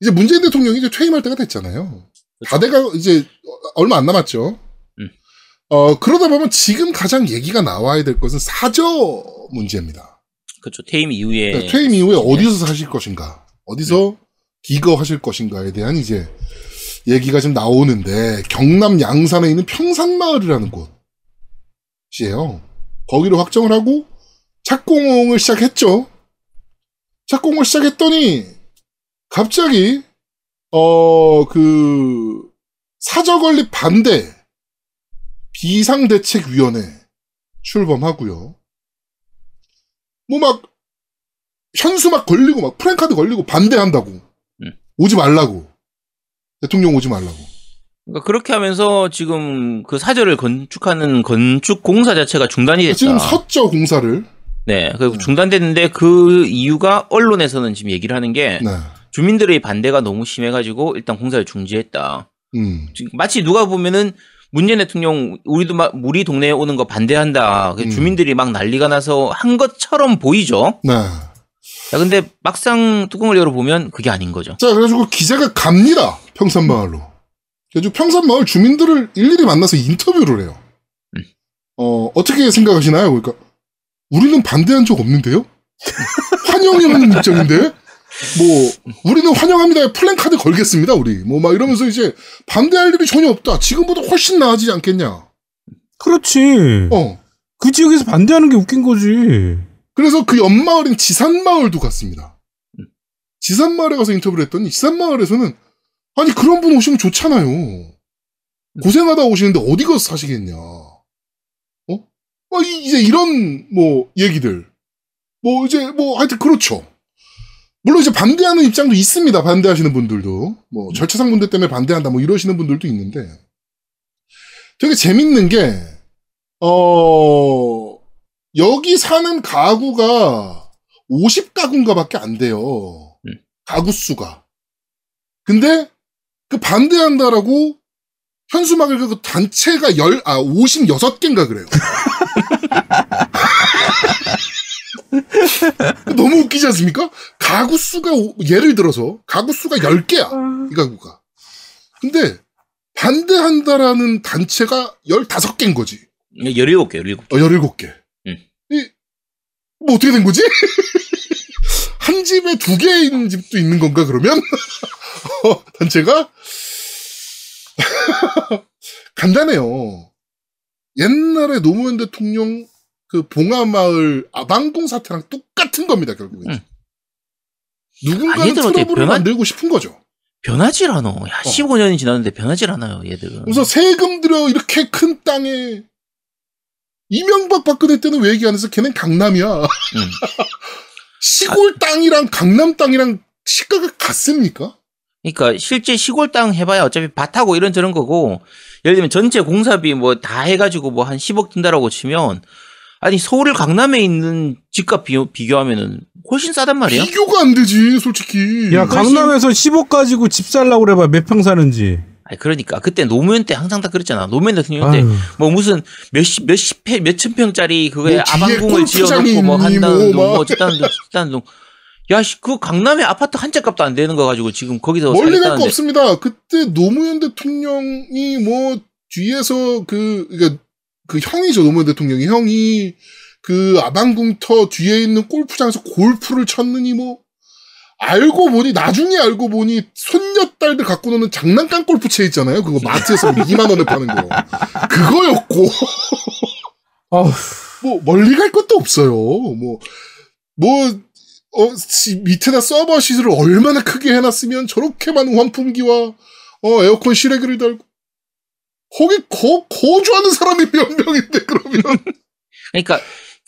이제 문재인 대통령이 이제 퇴임할 때가 됐잖아요. 다대가 이제 얼마 안 남았죠. 음. 어 그러다 보면 지금 가장 얘기가 나와야 될 것은 사저 문제입니다. 그렇죠. 퇴임 이후에 그러니까 퇴임 이후에 어디서 사실 것인가, 어디서 기거하실 것인가에 대한 이제 얘기가 좀 나오는데 경남 양산에 있는 평산마을이라는 곳이에요. 거기로 확정을 하고 착공을 시작했죠. 착공을 시작했더니 갑자기 어 그 사저 건립 반대 비상대책위원회 출범하고요. 뭐 막 현수 막 걸리고 막 프랭카드 걸리고 반대한다고 음. 오지 말라고 대통령 오지 말라고 그러니까 그렇게 하면서 지금 그 사저를 건축하는 건축 공사 자체가 중단이 됐다. 지금 섰죠 공사를 네, 그 네. 중단됐는데 그 이유가 언론에서는 지금 얘기를 하는 게 네. 주민들의 반대가 너무 심해가지고 일단 공사를 중지했다. 음. 마치 누가 보면은 문재인 대통령 우리도 막 우리 동네에 오는 거 반대한다. 그 음. 주민들이 막 난리가 나서 한 것처럼 보이죠. 네. 야, 근데 막상 뚜껑을 열어보면 그게 아닌 거죠. 자, 그래가지고 기자가 갑니다. 평산마을로. 그래가지고 평산마을 주민들을 일일이 만나서 인터뷰를 해요. 음. 어, 어떻게 생각하시나요? 그러니까, 우리는 반대한 적 없는데요? 환영하는 입장인데? 뭐, 우리는 환영합니다. 플랜카드 걸겠습니다, 우리. 뭐, 막 이러면서 이제 반대할 일이 전혀 없다. 지금보다 훨씬 나아지지 않겠냐. 그렇지. 어. 그 지역에서 반대하는 게 웃긴 거지. 그래서 그 옆마을인 지산마을도 갔습니다. 지산마을에 가서 인터뷰를 했더니 지산마을에서는 아니 그런 분 오시면 좋잖아요. 고생하다 오시는데 어디 가서 사시겠냐. 어? 어, 이- 이제 이런 뭐 얘기들. 뭐 이제 뭐 하여튼 그렇죠. 물론 이제 반대하는 입장도 있습니다. 반대하시는 분들도 뭐 절차상 문제 때문에 반대한다 뭐 이러시는 분들도 있는데 되게 재밌는 게 어. 여기 사는 가구가 50가구인가밖에 안 돼요. 음. 가구 수가. 근데 그 반대한다라고 현수막을 그 단체가 열, 아, 56개인가 그래요. 너무 웃기지 않습니까? 가구 수가, 오- 예를 들어서, 가구 수가 10개야. 이 가구가. 근데, 반대한다라는 단체가 15개인 거지. 17개, 17개. 어, 17개. 음. 이, 뭐 어떻게 된 거지? 한 집에 두 개인 집도 있는 건가, 그러면? 어, 단체가? 간단해요. 옛날에 노무현 대통령 그 봉화마을 아방궁 사태랑 똑같은 겁니다, 결국엔. 음. 누군가는 트러블을 변한- 만들고 싶은 거죠. 변하질 않아. 야, 15년이 지났는데 변하질 않아요, 얘들은. 어. 그래서 세금 들여 이렇게 큰 땅에 이명박 박근혜 때는 왜 얘기 안 해서 걔는 강남이야. 음. 시골 땅이랑 강남 땅이랑 시가가 같습니까? 그러니까 실제 시골 땅 해봐야 어차피 밭하고 이런 저런 거고 예를 들면 전체 공사비 뭐 다 해가지고 뭐 한 10억 든다라고 치면 아니 서울 강남에 있는 집값 비교, 비교하면은 훨씬 싸단 말이야. 비교가 안 되지, 솔직히. 야 강남에서 10억 가지고 집 살라고 그래봐 몇 평 사는지. 아니 그러니까 그때 노무현 때 항상 다 그랬잖아. 노무현 대통령 때. 뭐 무슨 몇십 몇십 평 몇천 평짜리 그거에 뭐 아방궁을 지어놓고 뭐 한다는 뭐 둥, 막. 뭐 어쨌다는 둥, 어쨌다는 둥. 야, 씨, 그 강남에 아파트 한 채 값도 안 되는 거 가지고 지금 거기서 멀리 갈 거. 없습니다. 그때 노무현 대통령이 뭐 뒤에서 그, 그러니까 그 형이죠, 노무현 대통령이. 형이 그 아방궁터 뒤에 있는 골프장에서 골프를 쳤느니 뭐, 알고 보니, 나중에 알고 보니, 손녀딸들 갖고 노는 장난감 골프채 있잖아요. 그거 마트에서 2만 원에 파는 거. 그거였고. 뭐 멀리 갈 것도 없어요. 뭐, 뭐, 어, 지- 밑에다 서버 시설을 얼마나 크게 해놨으면 저렇게 많은 환풍기와 어, 에어컨 실외기를 달고 거기 거, 거주하는 사람이 몇 명인데 그러면 그러니까 그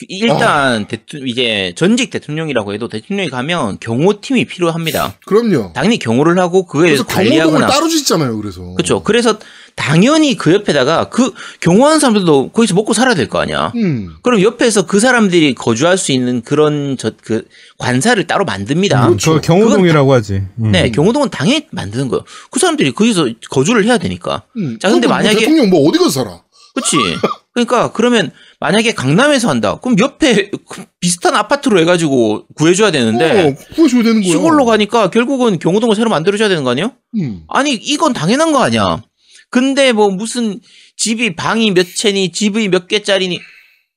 일단 대통 이제 전직 대통령이라고 해도 대통령이 가면 경호팀이 필요합니다. 그럼요. 당연히 경호를 하고 그거에 그래서 대해서 경호동을 관리하거나 따로 짓잖아요. 그래서 그렇죠. 그래서 당연히 그 옆에다가 그 경호하는 사람들도 거기서 먹고 살아야 될 거 아니야. 음, 그럼 옆에서 그 사람들이 거주할 수 있는 그런 저 그 관사를 따로 만듭니다. 그렇죠. 저 경호동이라고 하지. 음. 네, 경호동은 당연히 만드는 거예요. 그 사람들이 거기서 거주를 해야 되니까. 음. 자, 근데 만약에- 대통령 뭐 어디 가서 살아? 그렇지. 그러니까 그러면 만약에 강남에서 한다. 그럼 옆에 그 비슷한 아파트로 해가지고 구해줘야 되는데 어, 구해줘야 되는 거야. 시골로 가니까 결국은 경호동을 새로 만들어줘야 되는 거 아니에요? 음. 아니 이건 당연한 거 아니야. 근데 뭐 무슨 집이 방이 몇 채니 집이 몇 개짜리니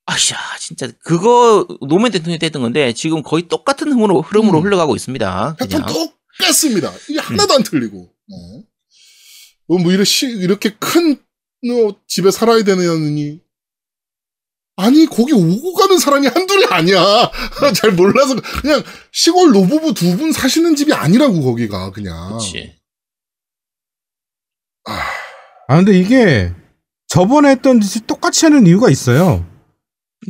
아샤 진짜 그거 노무현 대통령이 했던 건데 지금 거의 똑같은 흐름으로 흐름으로 음. 흘러가고 있습니다. 패턴. 똑같습니다. 이게 하나도 안 틀리고. 네. 뭐, 뭐, 이렇게, 큰, 어, 집에 살아야 되느니. 아니, 거기 오고 가는 사람이 한둘이 아니야. 잘 몰라서. 그냥 시골 노부부 두 분 사시는 집이 아니라고, 거기가, 그냥. 그렇지. 아 근데 이게 저번에 했던 짓이 똑같이 하는 이유가 있어요.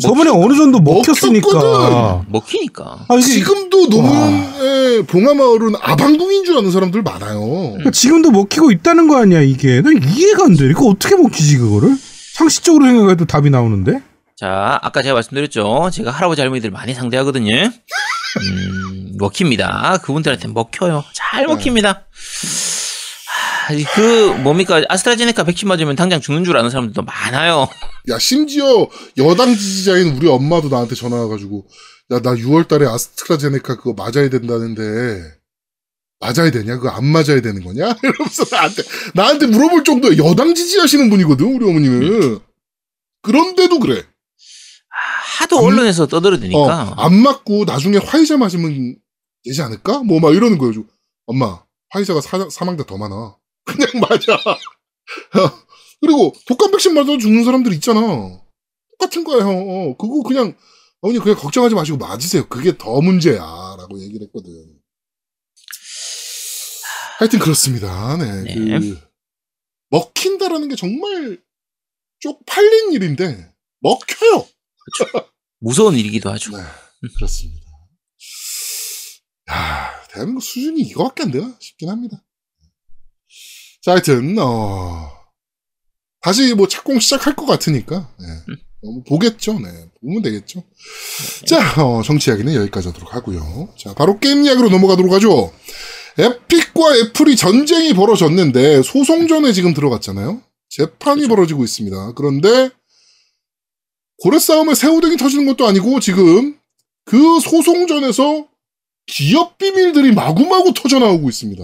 저번에 어느 정도 먹혔으니까. 먹혔거든. 먹히니까. 아, 이게 지금도 노무현의 봉하마을은 아방궁인 줄 아는 사람들 많아요. 그러니까 지금도 먹히고 있다는 거 아니야 이게. 나 이해가 안 돼. 이거 어떻게 먹히지 그거를? 상식적으로 생각해도 답이 나오는데. 자, 아까 제가 말씀드렸죠. 제가 할아버지 할머니들 많이 상대하거든요. 음, 먹힙니다. 그분들한테 먹혀요. 잘 먹힙니다. 하, 그 뭡니까 아스트라제네카 백신 맞으면 당장 죽는 줄 아는 사람들도 많아요. 야, 심지어 여당 지지자인 우리 엄마도 나한테 전화 와가지고, 야, 나 6월 달에 아스트라제네카 그거 맞아야 된다는데, 맞아야 되냐? 그거 안 맞아야 되는 거냐? 이러면서 나한테, 나한테 물어볼 정도에 여당 지지하시는 분이거든, 우리 어머니는. 그런데도 그래. 하도 안- 언론에서 어, 떠들어대니까 안 맞고 나중에 화이자 맞으면 되지 않을까? 뭐 막 이러는 거예요. 엄마, 화이자가 사, 사망자 더 많아. 그냥 맞아. 그리고 독감 백신 맞아도 죽는 사람들 있잖아. 똑같은 거야, 형. 어, 그거 그냥, 어머니 그냥 걱정하지 마시고 맞으세요. 그게 더 문제야. 라고 얘기를 했거든. 하여튼 그렇습니다. 네. 네. 그, 먹힌다라는 게 정말 쪽 팔린 일인데, 먹혀요. 무서운 일이기도 하죠. 네, 그렇습니다. 야, 대한민국 수준이 이거밖에 안 되나 싶긴 합니다. 자, 하여튼 어, 다시 뭐 착공 시작할 것 같으니까 네, 어, 보겠죠. 네, 보면 되겠죠. 자, 어, 정치 이야기는 여기까지 하도록 하고요. 자, 바로 게임 이야기로 넘어가도록 하죠. 에픽과 애플이 전쟁이 벌어졌는데 소송전에 지금 들어갔잖아요. 재판이 벌어지고 있습니다. 그런데 고래 싸움에 새우등이 터지는 것도 아니고 지금 그 소송전에서 기업 비밀들이 마구마구 터져 나오고 있습니다.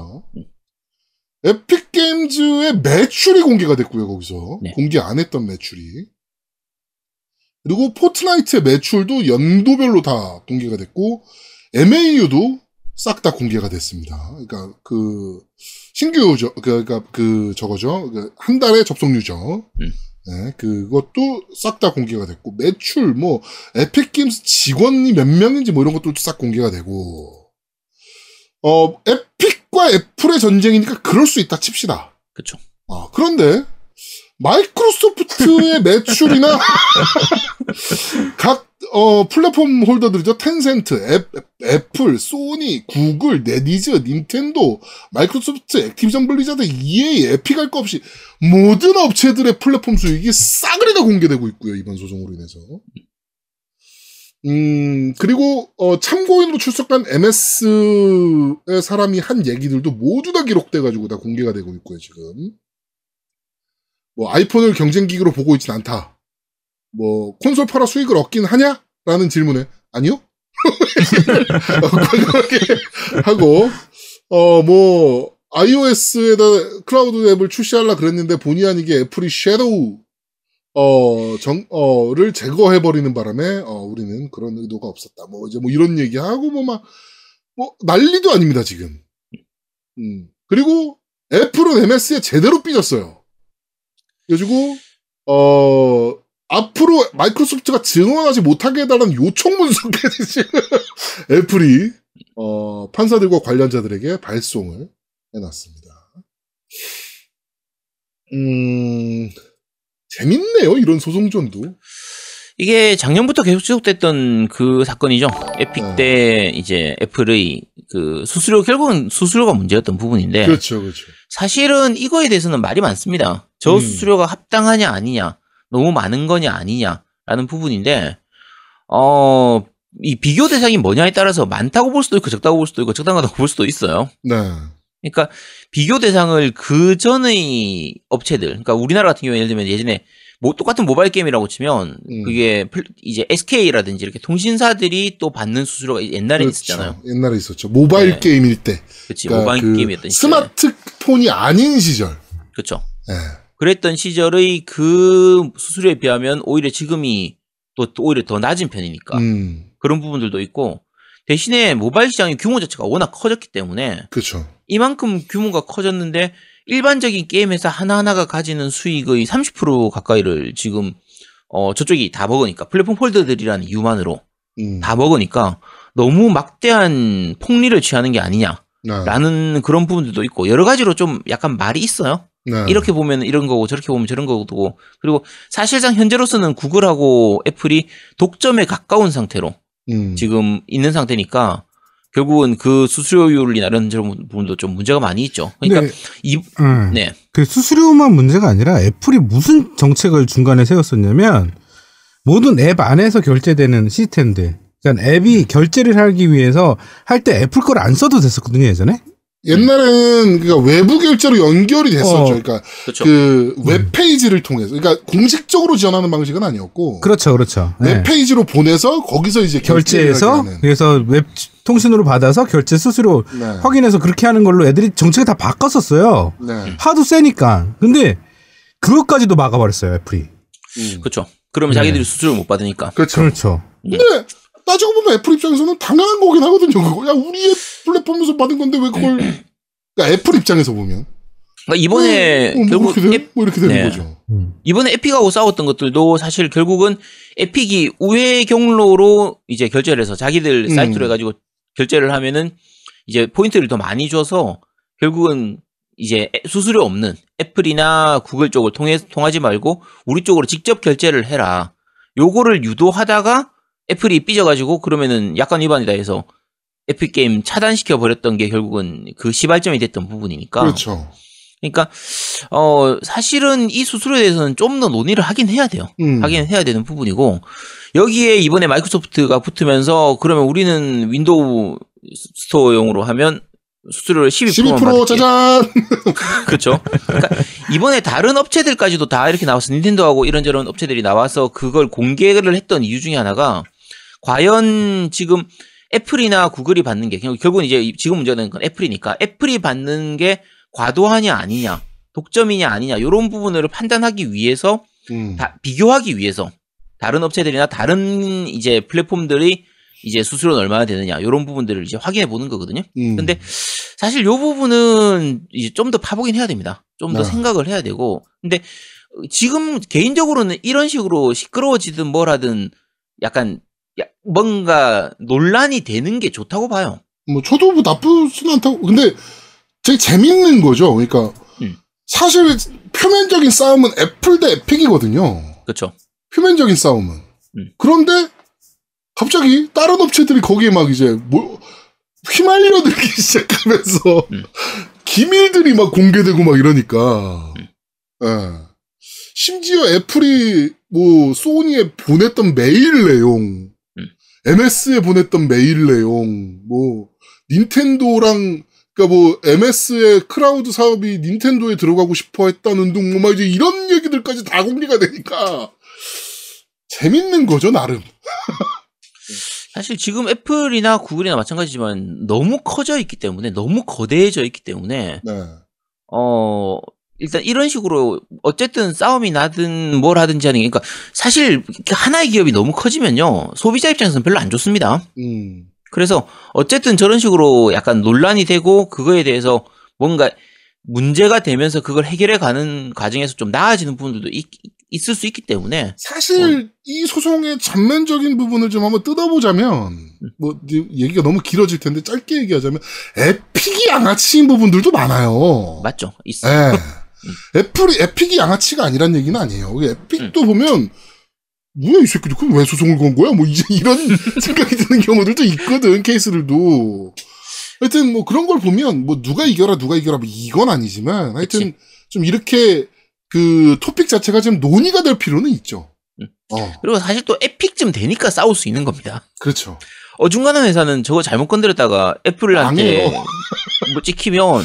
에픽 게임즈의 매출이 공개가 됐고요, 거기서. 네. 공개 안 했던 매출이. 그리고 포트나이트의 매출도 연도별로 다 공개가 됐고, MAU도 싹 다 공개가 됐습니다. 그러니까 그 신규 유저 그러니까 그 저거죠. 그한 달의 접속 유저. 음. 네, 그것도 싹 다 공개가 됐고 매출 뭐 에픽 게임스 직원이 몇 명인지 뭐 이런 것도 싹 공개가 되고 어 에픽과 애플의 전쟁이니까 그럴 수 있다 칩시다. 그렇죠. 아, 그런데 마이크로소프트의 매출이나 각 어, 플랫폼 holder들이죠. 텐센트, 앱, 애플, 소니, 구글, 네디즈, 닌텐도, 마이크로소프트, 액티비전 블리자드, EA, 에픽 할거 없이 모든 업체들의 플랫폼 수익이 싸그리 다 공개되고 있고요. 이번 소송으로 인해서. 음, 그리고 어, 참고인으로 출석한 MS의 사람이 한 얘기들도 모두 다 기록돼가지고 다 공개가 되고 있고요. 지금. 뭐 아이폰을 경쟁기기로 보고 있진 않다. 뭐 콘솔 팔아 수익을 얻긴 하냐? 라는 질문에 아니요? 하고 어뭐 iOS에다 클라우드 앱을 출시하려 그랬는데 본의 아니게 애플이 섀도우 어 정 어를 제거해 버리는 바람에 어 우리는 그런 의도가 없었다. 뭐 이제 뭐 이런 얘기하고 뭐 막 뭐 난리도 아닙니다, 지금. 음. 그리고 애플은 MS에 제대로 삐졌어요. 그래가지고 어 앞으로 마이크로소프트가 증언하지 못하게 해달라는 요청 문서까지 지금 애플이 어, 판사들과 관련자들에게 발송을 해놨습니다. 음, 재밌네요, 이런 소송전도. 이게 작년부터 계속 지속됐던 그 사건이죠. 에픽 네. 때 이제 애플의 그 수수료 결국은 수수료가 문제였던 부분인데 그렇죠, 그렇죠. 사실은 이거에 대해서는 말이 많습니다. 저 음. 수수료가 합당하냐 아니냐, 너무 많은 거냐 아니냐라는 부분인데 어. 이 비교 대상이 뭐냐에 따라서 많다고 볼 수도 있고 적다고 볼 수도 있고 적당하다고 볼 수도 있어요. 네. 그러니까 비교 대상을 그 전의 업체들, 그러니까 우리나라 같은 경우에 예를 들면 예전에 뭐 똑같은 모바일 게임이라고 치면 음. 그게 플- 이제 SK라든지 이렇게 통신사들이 또 받는 수수료가 옛날에 있었잖아요. 그렇죠. 옛날에 있었죠. 모바일 네. 게임일 때. 그렇지 그러니까 모바일 그 게임이었던 시절. 스마트폰이 아닌 시절. 그렇죠. 예. 그랬던 시절의 그 수수료에 비하면 오히려 지금이 또, 또 오히려 더 낮은 편이니까 음, 그런 부분들도 있고 대신에 모바일 시장의 규모 자체가 워낙 커졌기 때문에 그렇죠. 이만큼 규모가 커졌는데 일반적인 게임 회사 하나하나가 가지는 수익의 30% 가까이를 지금 어 저쪽이 다 먹으니까 플랫폼 holder들이라는 이유만으로 음, 다 먹으니까 너무 막대한 폭리를 취하는 게 아니냐라는 네. 그런 부분들도 있고 여러 가지로 좀 약간 말이 있어요. 네. 이렇게 보면 이런 거고 저렇게 보면 저런 거고 그리고 사실상 현재로서는 구글하고 애플이 독점에 가까운 상태로 음, 지금 있는 상태니까 결국은 그 수수료율이나 이런 저런 부분도 좀 문제가 많이 있죠. 그러니까 근데 이 음, 네. 그 수수료만 문제가 아니라 애플이 무슨 정책을 중간에 세웠었냐면 모든 앱 안에서 결제되는 시스템들. 그러니까 앱이 결제를 하기 위해서 할 때 애플 걸 안 써도 됐었거든요 예전에. 옛날에는 그러니까 외부 결제로 연결이 됐었죠. 어. 그러니까 그렇죠. 그 웹페이지를 통해서. 그러니까 공식적으로 지원하는 방식은 아니었고. 그렇죠, 그렇죠. 네. 웹페이지로 보내서 거기서 이제 결제해서 그래서 웹 통신으로 받아서 결제 수수료. 네. 확인해서 그렇게 하는 걸로 애들이 정책을 다 바꿨었어요. 네. 하도 세니까. 근데 그것까지도 막아버렸어요 애플이. 음. 그렇죠. 그러면 네. 자기들이 수수료를 못 받으니까. 그렇죠. 그렇죠. 근데 따지고 보면 애플 입장에서는 당연한 거긴 하거든요. 그거. 야 우리의 플랫폼에서 받은 건데 왜 그걸? 그러니까 애플 입장에서 보면 그러니까 이번에 어, 뭐 결국 이렇게 돼? 앱- 뭐 이렇게 되는 네. 거죠. 음. 이번에 에픽하고 싸웠던 것들도 사실 결국은 에픽이 우회 경로로 이제 결제를 해서 자기들 음. 사이트로 해가지고 결제를 하면은 이제 포인트를 더 많이 줘서 결국은 이제 애- 수수료 없는 애플이나 구글 쪽을 통해 통하지 말고 우리 쪽으로 직접 결제를 해라. 요거를 유도하다가 애플이 삐져가지고 그러면은 약관 위반이다 해서 에픽 게임 차단시켜 버렸던 게 결국은 그 시발점이 됐던 부분이니까. 그렇죠. 그러니까 어 사실은 이 수수료에 대해서는 좀 더 논의를 하긴 해야 돼요. 음. 하긴 해야 되는 부분이고 여기에 이번에 마이크로소프트가 붙으면서 그러면 우리는 윈도우 스토어용으로 하면 수수료를 12%만 12% 받을게. 짜잔. 그렇죠. 그러니까 이번에 다른 업체들까지도 다 이렇게 나와서 닌텐도하고 이런저런 업체들이 나와서 그걸 공개를 했던 이유 중에 하나가 과연 지금 애플이나 구글이 받는 게 결국- 결국은 이제 이- 지금 문제가 되는 건 애플이니까 애플이 받는 게 과도하냐 아니냐 독점이냐 아니냐 이런 부분을 판단하기 위해서 음. 다- 비교하기 위해서 다른 업체들이나 다른 이제 플랫폼들이 이제 수수료는 얼마나 되느냐 이런 부분들을 이제 확인해 보는 거거든요. 음. 근데 사실 요 부분은 이제 좀 더 파보긴 해야 됩니다. 좀더 네. 생각을 해야 되고. 근데 지금 개인적으로는 이런 식으로 시끄러워지든 뭘 하든 약간 야- 뭔가 논란이 되는 게 좋다고 봐요. 뭐 저도 뭐 나쁘진 않다고. 근데 되게 재밌는 거죠. 그러니까 음. 사실 표면적인 싸움은 애플 대 에픽이거든요. 그렇죠. 표면적인 싸움은. 음. 그런데 갑자기 다른 업체들이 거기에 막 이제 뭐 휘말려 들기 시작하면서 음. 기밀들이 막 공개되고 막 이러니까. 예. 심지어 애플이 뭐 소니에 보냈던 메일 내용, 음. MS에 보냈던 메일 내용, 뭐 닌텐도랑 그러니까 뭐 MS의 클라우드 사업이 닌텐도에 들어가고 싶어 했다는 등, 뭐, 막 이제 이런 얘기들까지 다 공개가 되니까, 재밌는 거죠, 나름. 사실 지금 애플이나 구글이나 마찬가지지만 너무 커져 있기 때문에 너무 거대해져 있기 때문에 네. 어 일단 이런 식으로 어쨌든 싸움이 나든 뭘 하든지 하는 게 그러니까 사실 하나의 기업이 너무 커지면요 소비자 입장에서는 별로 안 좋습니다. 음. 그래서 어쨌든 저런 식으로 약간 논란이 되고 그거에 대해서 뭔가 문제가 되면서 그걸 해결해 가는 과정에서 좀 나아지는 부분들도 있, 있을 수 있기 때문에 사실 이 소송의 전면적인 부분을 좀 한번 뜯어보자면 뭐 이제 얘기가 너무 길어질 텐데 짧게 얘기하자면 에픽이 양아치인 부분들도 많아요. 맞죠? 있어요. 예. 애플이 에픽이 양아치가 아니란 얘기는 아니에요. 에픽도 보면 뭐야 이 새끼들 그럼 왜 소송을 건 거야? 뭐 이제 이런 생각이 드는 경우들도 있거든 케이스들도. 하여튼 뭐 그런 걸 보면 뭐 누가 이겨라 누가 이겨라 뭐 이건 아니지만 하여튼 그치. 좀 이렇게 그 토픽 자체가 좀 논의가 될 필요는 있죠. 음. 어 그리고 사실 또 에픽쯤 되니까 싸울 수 있는 겁니다. 그렇죠. 어중간한 회사는 저거 잘못 건드렸다가 애플한테 망해요. 뭐 찍히면 어.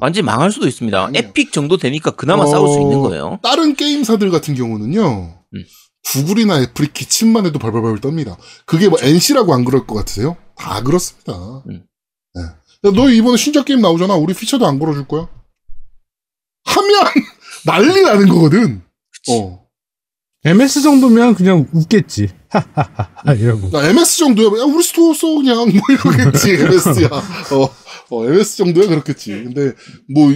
완전히 망할 수도 있습니다. 망해요. 에픽 정도 되니까 그나마 어. 싸울 수 있는 거예요. 다른 게임사들 같은 경우는요. 음. 구글이나 애플이 기침만 해도 발발발 떱니다. 그게 뭐 NC라고 안 그럴 것 같으세요? 다 그렇습니다. 음. 네. 야, 너 이번에 신작 게임 나오잖아. 우리 피처도 안 걸어줄 거야? 하면 난리 나는 거거든. 어. MS 정도면 그냥 웃겠지. 하하하하 이러고. 나 MS 정도야. 야, 우리 store 써 그냥 뭐 이러겠지. MS야. 어, 어, MS 정도야 그렇겠지. 근데 뭐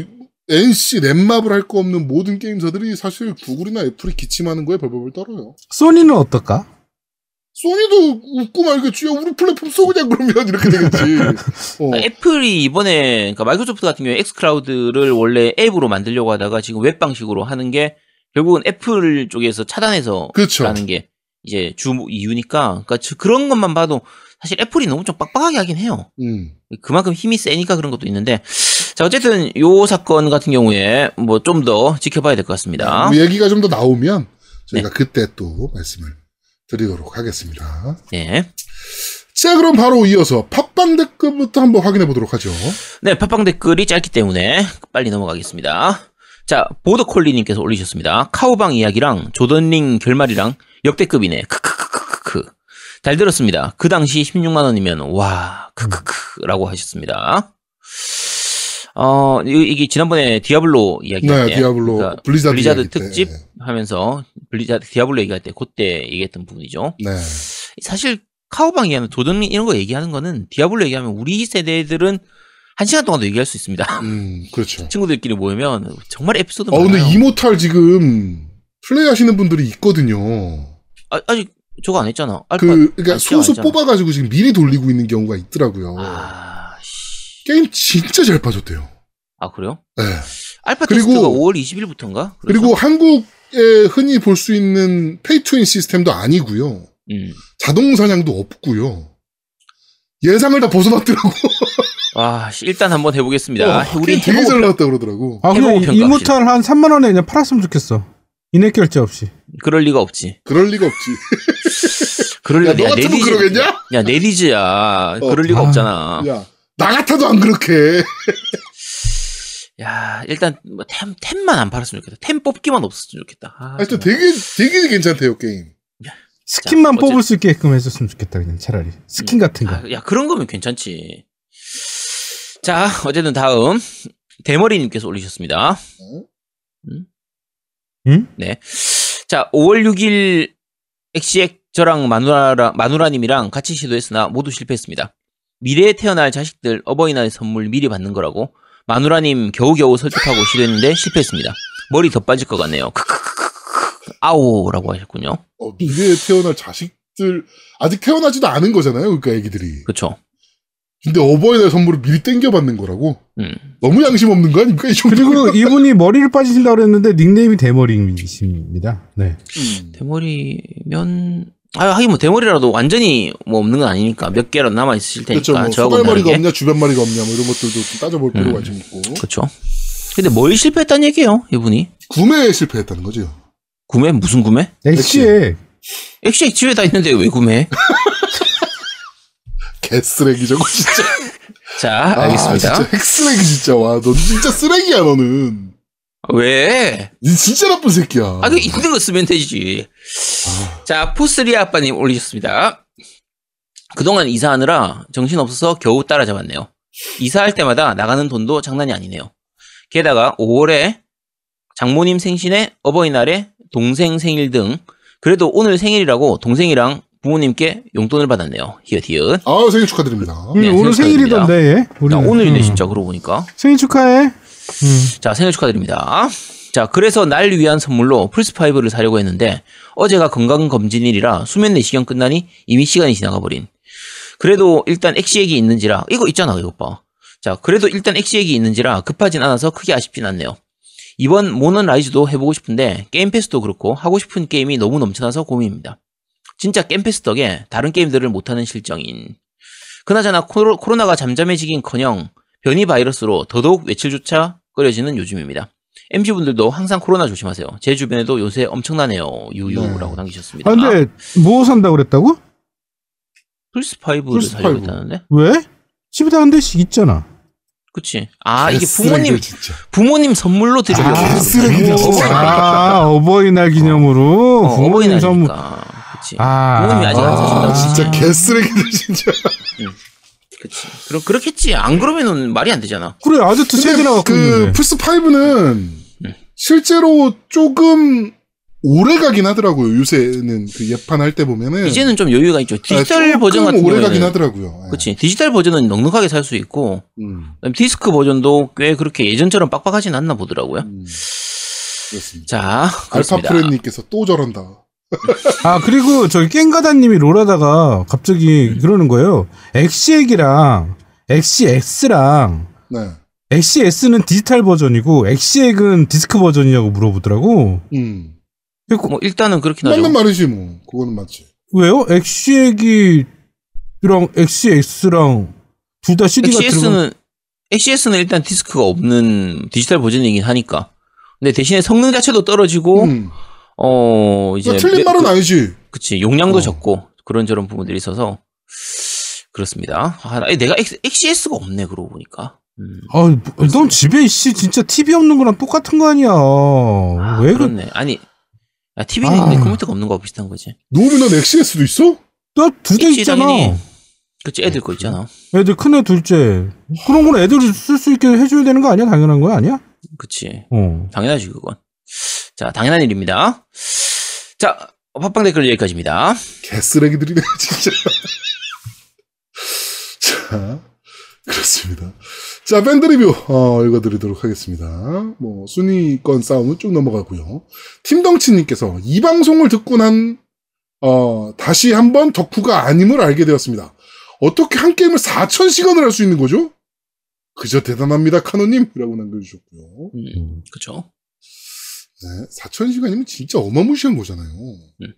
NC 넷마블 할 거 없는 모든 게임사들이 사실 구글이나 애플이 기침하는 거에 벌벌벌 떨어요. 소니는 어떨까? 소니도 웃고 말겠지. 야, 우리 플랫폼 써 그냥 그러면 이렇게 되겠지. 어. 애플이 이번에 그러니까 마이크로소프트 같은 경우에 엑스클라우드를 원래 앱으로 만들려고 하다가 지금 웹 방식으로 하는 게 결국은 애플 쪽에서 차단해서 그렇죠. 라는 게 이제 주 이유니까 그러니까 저- 그런 것만 봐도 사실 애플이 너무 좀 빡빡하게 하긴 해요. 음. 그만큼 힘이 세니까 그런 것도 있는데 자 어쨌든 요 사건 같은 경우에 뭐 좀 더 지켜봐야 될 것 같습니다. 뭐 얘기가 좀 더 나오면 저희가 그때 또 말씀을 드리도록 하겠습니다. 네. 자, 그럼 바로 이어서 팟빵 댓글부터 한번 확인해 보도록 하죠. 네, 팟빵 댓글이 짧기 때문에 빨리 넘어가겠습니다. 자, 보더콜리님께서 올리셨습니다. 카우방 이야기랑 조던링 결말이랑 역대급이네. 크크크크크크. 잘 들었습니다. 그 당시 16만 원이면, 와, 크크크라고 하셨습니다. 어, 이- 이게 지난번에 디아블로 이야기할 네, 때. 디아블로 그러니까 블리자드, 블리자드. 특집 하면서 블리자드 디아블로 얘기할 때 그때 얘기했던 부분이죠. 네. 사실 카우방 얘기하면 조던링 이런 거 얘기하는 거는 디아블로 얘기하면 우리 세대들은 한 시간 동안도 얘기할 수 있습니다. 음, 그렇죠. 친구들끼리 모이면 정말 에피소드 어, 근데 많아요. 이모탈 지금 플레이 하시는 분들이 있거든요. 아, 아직 저거 안 했잖아. 알파. 그, 그러니까 안 소수. 뽑아가지고 지금 미리 돌리고 있는 경우가 있더라고요. 아, 씨. 게임 진짜 잘 빠졌대요. 아 그래요? 네. 알파 그리고- 테스트가 5월 20일부터인가? 그리고 한국에 흔히 볼 수 있는 pay to win 시스템도 아니고요. 음. 자동 사냥도 없고요. 예상을 다 벗어났더라고. 아, 씨, 일단 한번 해보겠습니다. 어, 우리 게임 되게 잘 나왔다 그러더라고. 아, 평가합시다. 이모탈 한 3만 원에 그냥 팔았으면 좋겠어. in-app 결제 없이. 그럴 리가 없지. 그럴 리가 없지. 그럴 야, 리가 너 같으면 그러겠냐? 야, 넷이즈야. 어. 그럴 리가 아. 없잖아. 야, 나 같아도 안 그렇게. 야, 일단 뭐 템, 템만 안 팔았으면 좋겠다. 템 뽑기만 없었으면 좋겠다. 아, 하여튼. 되게, 되게 괜찮대요, 게임. 스킨만 자, 뽑을 수 있게끔 해줬으면 좋겠다, 그냥 차라리. 스킨 같은 거. 아, 야, 그런 거면 괜찮지. 자, 어쨌든 다음. 대머리님께서 올리셨습니다. 응? 네. 자, 5월 6일 엑시엑 저랑 마누라, 마누라님이랑 같이 시도했으나 모두 실패했습니다. 미래에 태어날 자식들 어버이날 선물 미리 받는 거라고 마누라님 겨우겨우 설득하고 시도했는데 실패했습니다. 머리 더 빠질 것 같네요. 크크크크크. 아오라고 하셨군요. 어, 미래에 태어날 자식들, 아직 태어나지도 않은 거잖아요, 그러니까 애기들이. 그쵸. 근데 어버이날 선물을 미리 땡겨받는 거라고? 음. 너무 양심 없는 거 아닙니까, 이 정도? 그리고 이분이 머리를 빠지신다고 그랬는데 닉네임이 대머리이십니다. 네. 음. 대머리면 아 하긴 뭐 대머리라도 완전히 뭐 없는 건 아니니까 몇 개라도 남아 있으실 테니까 그렇죠. 뭐 소갈머리가. 없냐, 주변머리가 없냐, 뭐 이런 것들도 좀 따져볼 필요가 음. 좀 있고. 그렇죠. 근데 뭘 실패했다는 얘기예요, 이분이? 구매에 실패했다는 거죠. 구매 무슨 구매? 엑시에 엑시엑 집에 다 있는데 왜 구매해? 개쓰레기 저거 진짜. 자, 아, 알겠습니다. 진짜 핵쓰레기 진짜. 와, 너 진짜 쓰레기야, 너는. 왜? 니 진짜 나쁜 새끼야. 아, 그 있는 거 쓰면 되지. 자, 포스리아 아빠님 올리셨습니다. 그동안 이사하느라 정신없어서 겨우 따라잡았네요. 이사할 때마다 나가는 돈도 장난이 아니네요. 게다가 5월에 장모님 생신에 어버이날에 동생 생일 등 그래도 오늘 생일이라고 동생이랑 부모님께 용돈을 받았네요. 히읗 히읗. 아, 생일 축하드립니다. 음, 네, 오늘 생일. 생일이던데 얘. 우리 야, 오늘이네 음. 진짜 그러고 보니까. 생일 축하해. 음. 자 생일 축하드립니다. 자, 그래서 날 위한 선물로 플스5를 사려고 했는데 어제가 건강검진일이라 수면 내시경 끝나니 이미 시간이 지나가 버린. 그래도 일단 액시액이 있는지라 이거 있잖아 이거 봐. 자, 그래도 일단 엑시엑이 있는지라 급하진 않아서 크게 아쉽진 않네요. 이번 몬헌 라이즈도 해보고 싶은데 게임 패스도 그렇고 하고 싶은 게임이 너무 넘쳐나서 고민입니다. 진짜 게임 패스 덕에 다른 게임들을 못하는 실정인. 그나저나 코로, 코로나가 잠잠해지긴커녕 변이 바이러스로 더더욱 외출조차 꺼려지는 요즘입니다. MC분들도 항상 코로나 조심하세요. 제 주변에도 요새 엄청나네요. 유유라고 네. 남기셨습니다. 아, 근데 뭐 산다고 그랬다고? 플스5를 플스5. 사려고 했다는데? 왜? 집에다 한 대씩 있잖아. 그치. 아, 이게 부모님. 부모님 선물로 드리려고. 아. 진짜. 아, 어버이날 기념으로 어, 부모님 선물. 어버이날이니까. 그치. 아. 부모님이 아직 안 아, 사신다. 진짜 개쓰레기들, 진짜. 그치. 그럼, 그렇겠지. 안 그러면은 말이 안 되잖아. 그래, 아제트 세대 나갖고 그, 있는데. 플스 5는 실제로 조금 오래 가긴 하더라고요. 요새는 그 예판 할 때 보면은. 이제는 좀 여유가 있죠. 디지털 아, 버전 같은 오래. 가긴 하더라고요. 예. 그치. 디지털 버전은 넉넉하게 살 수 있고, 음, 디스크 버전도 꽤 그렇게 예전처럼 빡빡하진 않나 보더라고요. 음. 그렇습니다. 자, 그렇습니다. 알파 프렌님께서 또 저런다. 아, 그리고 저기 깽가다님이 롤하다가 갑자기 그러는 거예요. 엑시엑이랑 엑시엑스랑 네. 엑시S는 디지털 버전이고 엑시엑은 디스크 버전이냐고 물어보더라고. 음. 그래서 뭐 일단은 그렇긴 하죠. 맞는 말이지, 뭐. 그거는 맞지. 왜요? 엑시엑이랑 엑시엑스랑 둘 다 CD가 들어가. XS는 XS는 일단 디스크가 없는 디지털 버전이긴 하니까. 근데 대신에 성능 자체도 떨어지고 음. 어 이제 그러니까 틀린 매- 말은 그- 아니지. 그치 용량도 어. 적고 그런 저런 부분들이 있어서 그렇습니다. 아, 내가 X, XS가 없네 그러고 보니까. 음. 아, 뭐, 넌 집에 씨 진짜 TV 없는 거랑 똑같은 거 아니야. 아, 왜 그? 그렇네. 아니 아, TV는 아. 있는데 컴퓨터가 없는 거하고 비슷한 거지. 노우미 넌 XS도 있어? 나 두 대 있지, 있잖아. 당연히. 그치 애들 거 있잖아. 애들 큰 애 둘째. 그런 건 애들이 쓸 수 있게 해줘야 되는 거 아니야? 당연한 거 아니야? 그치. 어. 당연하지 그건. 자 당연한 일입니다. 자 팟빵 댓글 여기까지입니다. 개쓰레기들이네, 진짜. 자, 그렇습니다. 자, 밴드 리뷰, 어, 읽어드리도록 하겠습니다. 뭐, 순위권 싸움은 쭉 넘어가고요. 팀덩치님께서 이 방송을 듣고 난, 어, 다시 한번 덕후가 아님을 알게 되었습니다. 어떻게 한 게임을 4,000시간을 할 수 있는 거죠? 그저 대단합니다, 카노님. 라고 남겨주셨고요. 음, 그쵸. 네, 4,000시간이면 진짜 어마무시한 거잖아요. 음.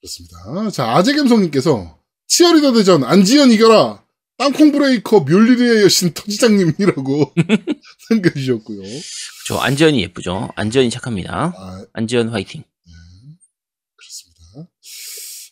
그렇습니다. 자, 아재갬성님께서 치어리더 대전 안지연 이겨라! 땅콩 브레이커 멸리리의 여신 터지장님이라고 남겨주셨고요. 그쵸. 안지연이 예쁘죠. 안지연이 착합니다. 아, 안지연 화이팅. 그렇습니다.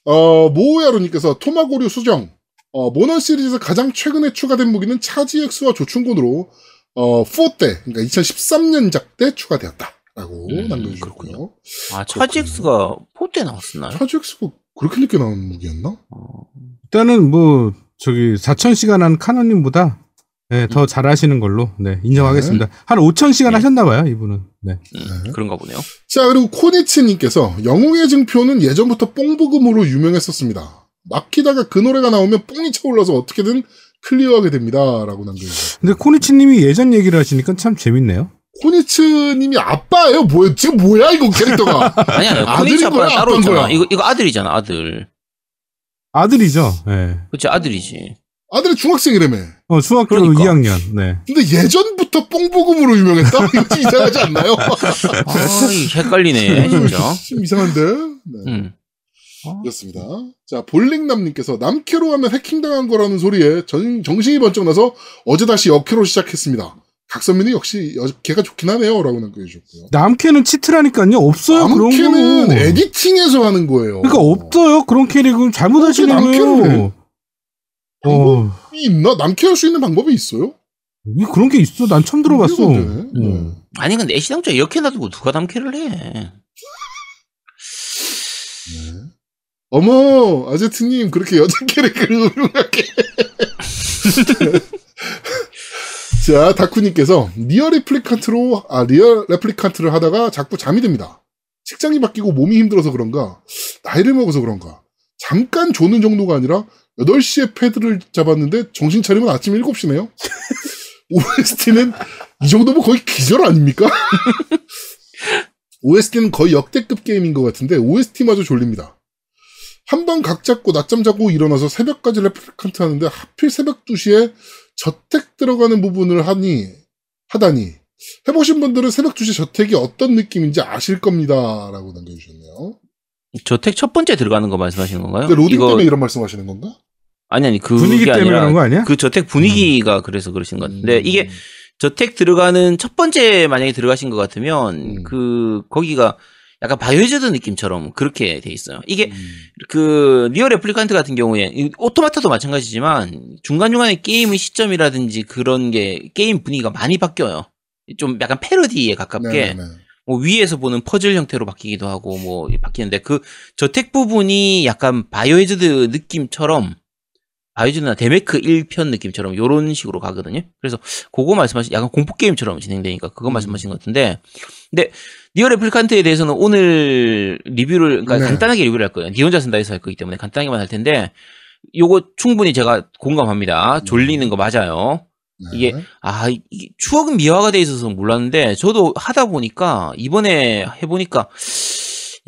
어, 모야로님께서 토마고류 수정. 어, 모넌 시리즈에서 가장 최근에 추가된 무기는 차지엑스와 조충곤으로, 어, 4때, 그러니까 2013년작 때 추가되었다. 라고 음, 남겨주셨고요. 그렇군요. 아, 차지엑스가 포때 나왔었나요? 차지엑스가 그렇게 늦게 나온 무기였나? 어, 일단은 뭐 저기 4,000시간 한 카노님보다 네, 더 잘하시는 걸로 네, 인정하겠습니다. 한 5,000시간 네. 하셨나 봐요, 이분은. 네. 음, 네. 그런가 보네요. 자, 그리고 코니츠님께서 영웅의 증표는 예전부터 뽕부금으로 유명했었습니다. 막히다가 그 노래가 나오면 뽕이 차올라서 어떻게든 클리어하게 됩니다. 라고 남겨주셨어요. 근데 코니치 님이 예전 얘기를 하시니까 참 재밌네요. 코니츠님이 아빠예요? 뭐야? 지금 뭐야, 이거 캐릭터가? 아니야, 아들인 거야? 따로 있잖아. 거야? 이거, 이거 아들이잖아, 아들. 아들이죠. 네. 그치, 아들이지. 아들이 중학생이라며. 어, 중학교 그러니까. 2학년. 네. 근데 예전부터 뽕부금으로 유명했다? 이거 좀 이상하지 않나요? 아, 이 헷갈리네, 진짜. 좀 이상한데? 네. 음. 그렇습니다. 자, 볼링남님께서 남캐로 하면 해킹당한 거라는 소리에 전, 정신이 번쩍 나서 어제 다시 역캐로 시작했습니다. 각선민이 역시 역캐가 좋긴 하네요. 라고 남겨주셨고요. 남캐는 치트라니까요. 없어요, 그런 남캐는 거. 에디팅해서 하는 거예요. 그러니까 없어요, 그런 캐릭은 잘못하시는 거예요. 어, 이 있나? 남캐 할 수 있는 방법이 있어요? 이 그런 게 있어. 난 처음 들어봤어. 돼. 네. 음. 아니, 근데 애시당초 이렇게 놔두고 누가 남캐를 해. 네. 어머, 아제트님, 그렇게 여자 캐릭터를 훌륭하게. 자, 다쿠님께서 니어 레플리칸트로, 아, 니어 레플리칸트를 하다가 자꾸 잠이 듭니다. 직장이 바뀌고 몸이 힘들어서 그런가, 나이를 먹어서 그런가, 잠깐 조는 정도가 아니라 8시에 패드를 잡았는데 정신 차리면 아침 7시네요? OST는 이 정도면 거의 기절 아닙니까? OST는 거의 역대급 게임인 것 같은데 OST마저 졸립니다. 한 번 각 잡고 낮잠 자고 일어나서 새벽까지 레플리칸트 하는데 하필 새벽 2시에 저택 들어가는 부분을 하니 하다니 해보신 분들은 새벽 2시 저택이 어떤 느낌인지 아실 겁니다. 라고 남겨주셨네요. 저택 첫 번째 들어가는 거 말씀하시는 건가요? 근데 로딩 이거 때문에 이런 말씀 하시는 건가? 아니 아니 그 분위기 때문에 그런 거 아니야? 그 저택 분위기가 그래서 그러신 것 같은데 음. 이게 저택 들어가는 첫 번째 만약에 들어가신 것 같으면 음. 그 거기가 약간 바이오하자드 느낌처럼 그렇게 돼 있어요. 이게 음. 그 니어 레플리칸트 같은 경우에 이 오토마타도 마찬가지지만 중간중간에 게임의 시점이라든지 그런 게 게임 분위기가 많이 바뀌어요. 좀 약간 패러디에 가깝게 네네네. 뭐 위에서 보는 퍼즐 형태로 바뀌기도 하고 뭐 바뀌는데 그 저택 부분이 약간 바이오하자드 느낌처럼 바이오하자드나 데메크 1편 느낌처럼 요런 식으로 가거든요. 그래서 그거 말씀하신 약간 공포 게임처럼 진행되니까 그거 음. 말씀하신 것 같은데 근데 니어 레플리칸트에 대해서는 오늘 리뷰를 그러니까 네. 간단하게 리뷰를 할 거예요. 니 혼자 쓴다 해서 할 거기 때문에 간단하게만 할 텐데 요거 충분히 제가 공감합니다. 졸리는 거 맞아요. 네. 이게 아, 이게 추억은 미화가 돼 있어서 몰랐는데, 저도 하다 보니까, 이번에 해보니까,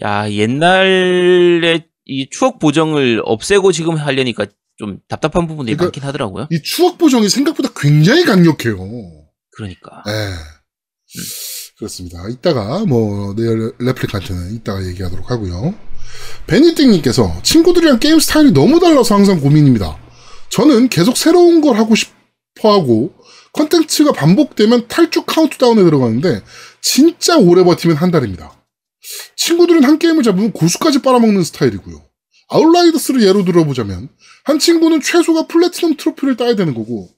야, 옛날에 이 추억 보정을 없애고 지금 하려니까 좀 답답한 부분들이 그러니까 많긴 하더라고요. 이 추억 보정이 생각보다 굉장히 강력해요. 그러니까. 네. 그렇습니다. 이따가 뭐 니어 레플리칸트는 이따가 얘기하도록 하고요. 베니띵님께서 친구들이랑 게임 스타일이 너무 달라서 항상 고민입니다. 저는 계속 새로운 걸 하고 싶어하고 컨텐츠가 반복되면 탈주 카운트다운에 들어가는데 진짜 오래 버티면 한 달입니다. 친구들은 한 게임을 잡으면 골수까지 빨아먹는 스타일이고요. 아웃라이더스를 예로 들어보자면 한 친구는 최소가 플래티넘 트로피를 따야 되는 거고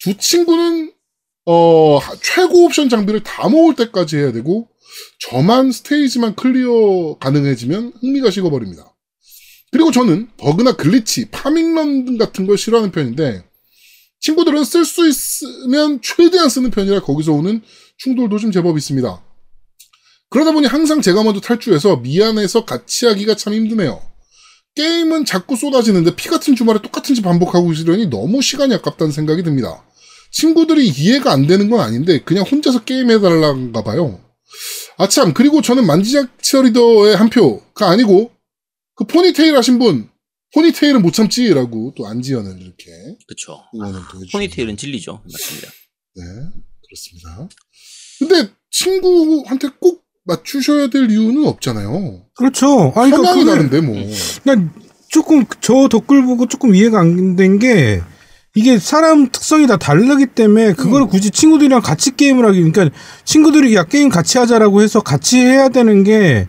두 친구는 어, 하- 최고 옵션 장비를 다 모을 때까지 해야 되고, 저만 스테이지만 클리어 가능해지면 흥미가 식어버립니다. 그리고 저는 버그나 glitch, farming run 같은 걸 싫어하는 편인데, 친구들은 쓸 수 있으면 최대한 쓰는 편이라 거기서 오는 충돌도 좀 제법 있습니다. 그러다 보니 항상 제가 먼저 탈주해서 미안해서 같이 하기가 참 힘드네요. 게임은 자꾸 쏟아지는데 피 같은 주말에 똑같은 짓 반복하고 있으려니 너무 시간이 아깝다는 생각이 듭니다. 친구들이 이해가 안 되는 건 아닌데 그냥 혼자서 게임해야 할란가 봐요. 아참 그리고 저는 만지작 치어리더의 한 표가 아니고 그 포니테일 하신 분 포니테일은 못 참지라고 또 안지연을 이렇게 그쵸. 응원을 또 해주시네요. 포니테일은 진리죠. 맞습니다. 네 그렇습니다. 근데 친구한테 꼭 맞추셔야 될 이유는 없잖아요. 그렇죠. 아니, 그러니까 성향이 그게- 다른데 뭐. 그러니까 조금 저 댓글 보고 조금 이해가 안 된 게 이게 사람 특성이 다 다르기 때문에 그거를 굳이 친구들이랑 같이 게임을 하기 그러니까 친구들이 야 게임 같이 하자라고 해서 같이 해야 되는 게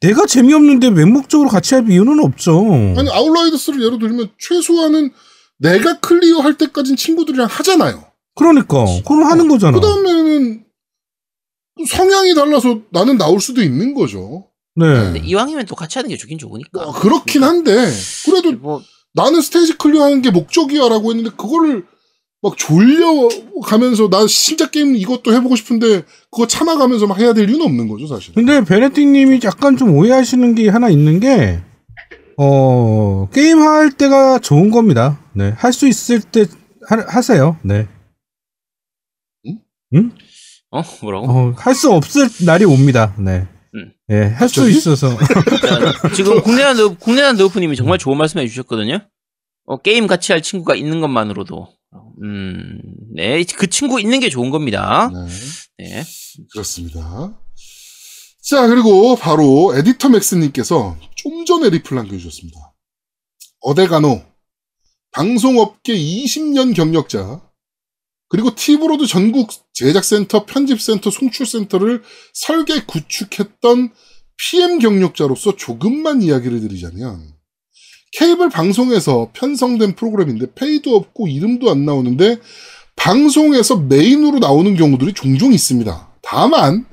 내가 재미없는데 맹목적으로 같이 할 이유는 없죠. 아니 아웃라이더스를 예로 들면 최소한은 내가 클리어 할 때까지는 친구들이랑 하잖아요. 그러니까 그럼 하는 거잖아. 그 다음에는 성향이 달라서 나는 나올 수도 있는 거죠. 근데 네. 이왕이면 또 같이 하는 게 좋긴 좋으니까. 어, 그렇긴 한데 그래도 뭐, 나는 스테이지 클리어하는 게 목적이야라고 했는데 그거를 막 졸려가면서 나 신작 게임 이것도 해보고 싶은데 그거 참아가면서 막 해야 될 이유는 없는 거죠 사실. 근데 베네틱님이 약간 좀 오해하시는 게 하나 있는 게, 어, 게임 할 때가 좋은 겁니다. 네. 할 수 있을 때 하, 하세요. 네. 어? 뭐라고? 어, 할 수 없을 날이 옵니다. 네. 음. 예, 할 수? 있어서. 자, 지금 국내한 너, 국내한 너프님이 정말 좋은 말씀 해 주셨거든요. 어, 게임 같이 할 친구가 있는 것만으로도. 음, 네. 그 친구 있는 게 좋은 겁니다. 네, 네. 그렇습니다. 자 그리고 바로 에디터 맥스님께서 좀 전에 리플 남겨주셨습니다. 어데 가노 방송업계 20년 경력자 그리고 티브로드 전국 제작센터, 편집센터, 송출센터를 설계 구축했던 PM 경력자로서 조금만 이야기를 드리자면 케이블 방송에서 편성된 프로그램인데 페이도 없고 이름도 안 나오는데 방송에서 메인으로 나오는 경우들이 종종 있습니다. 다만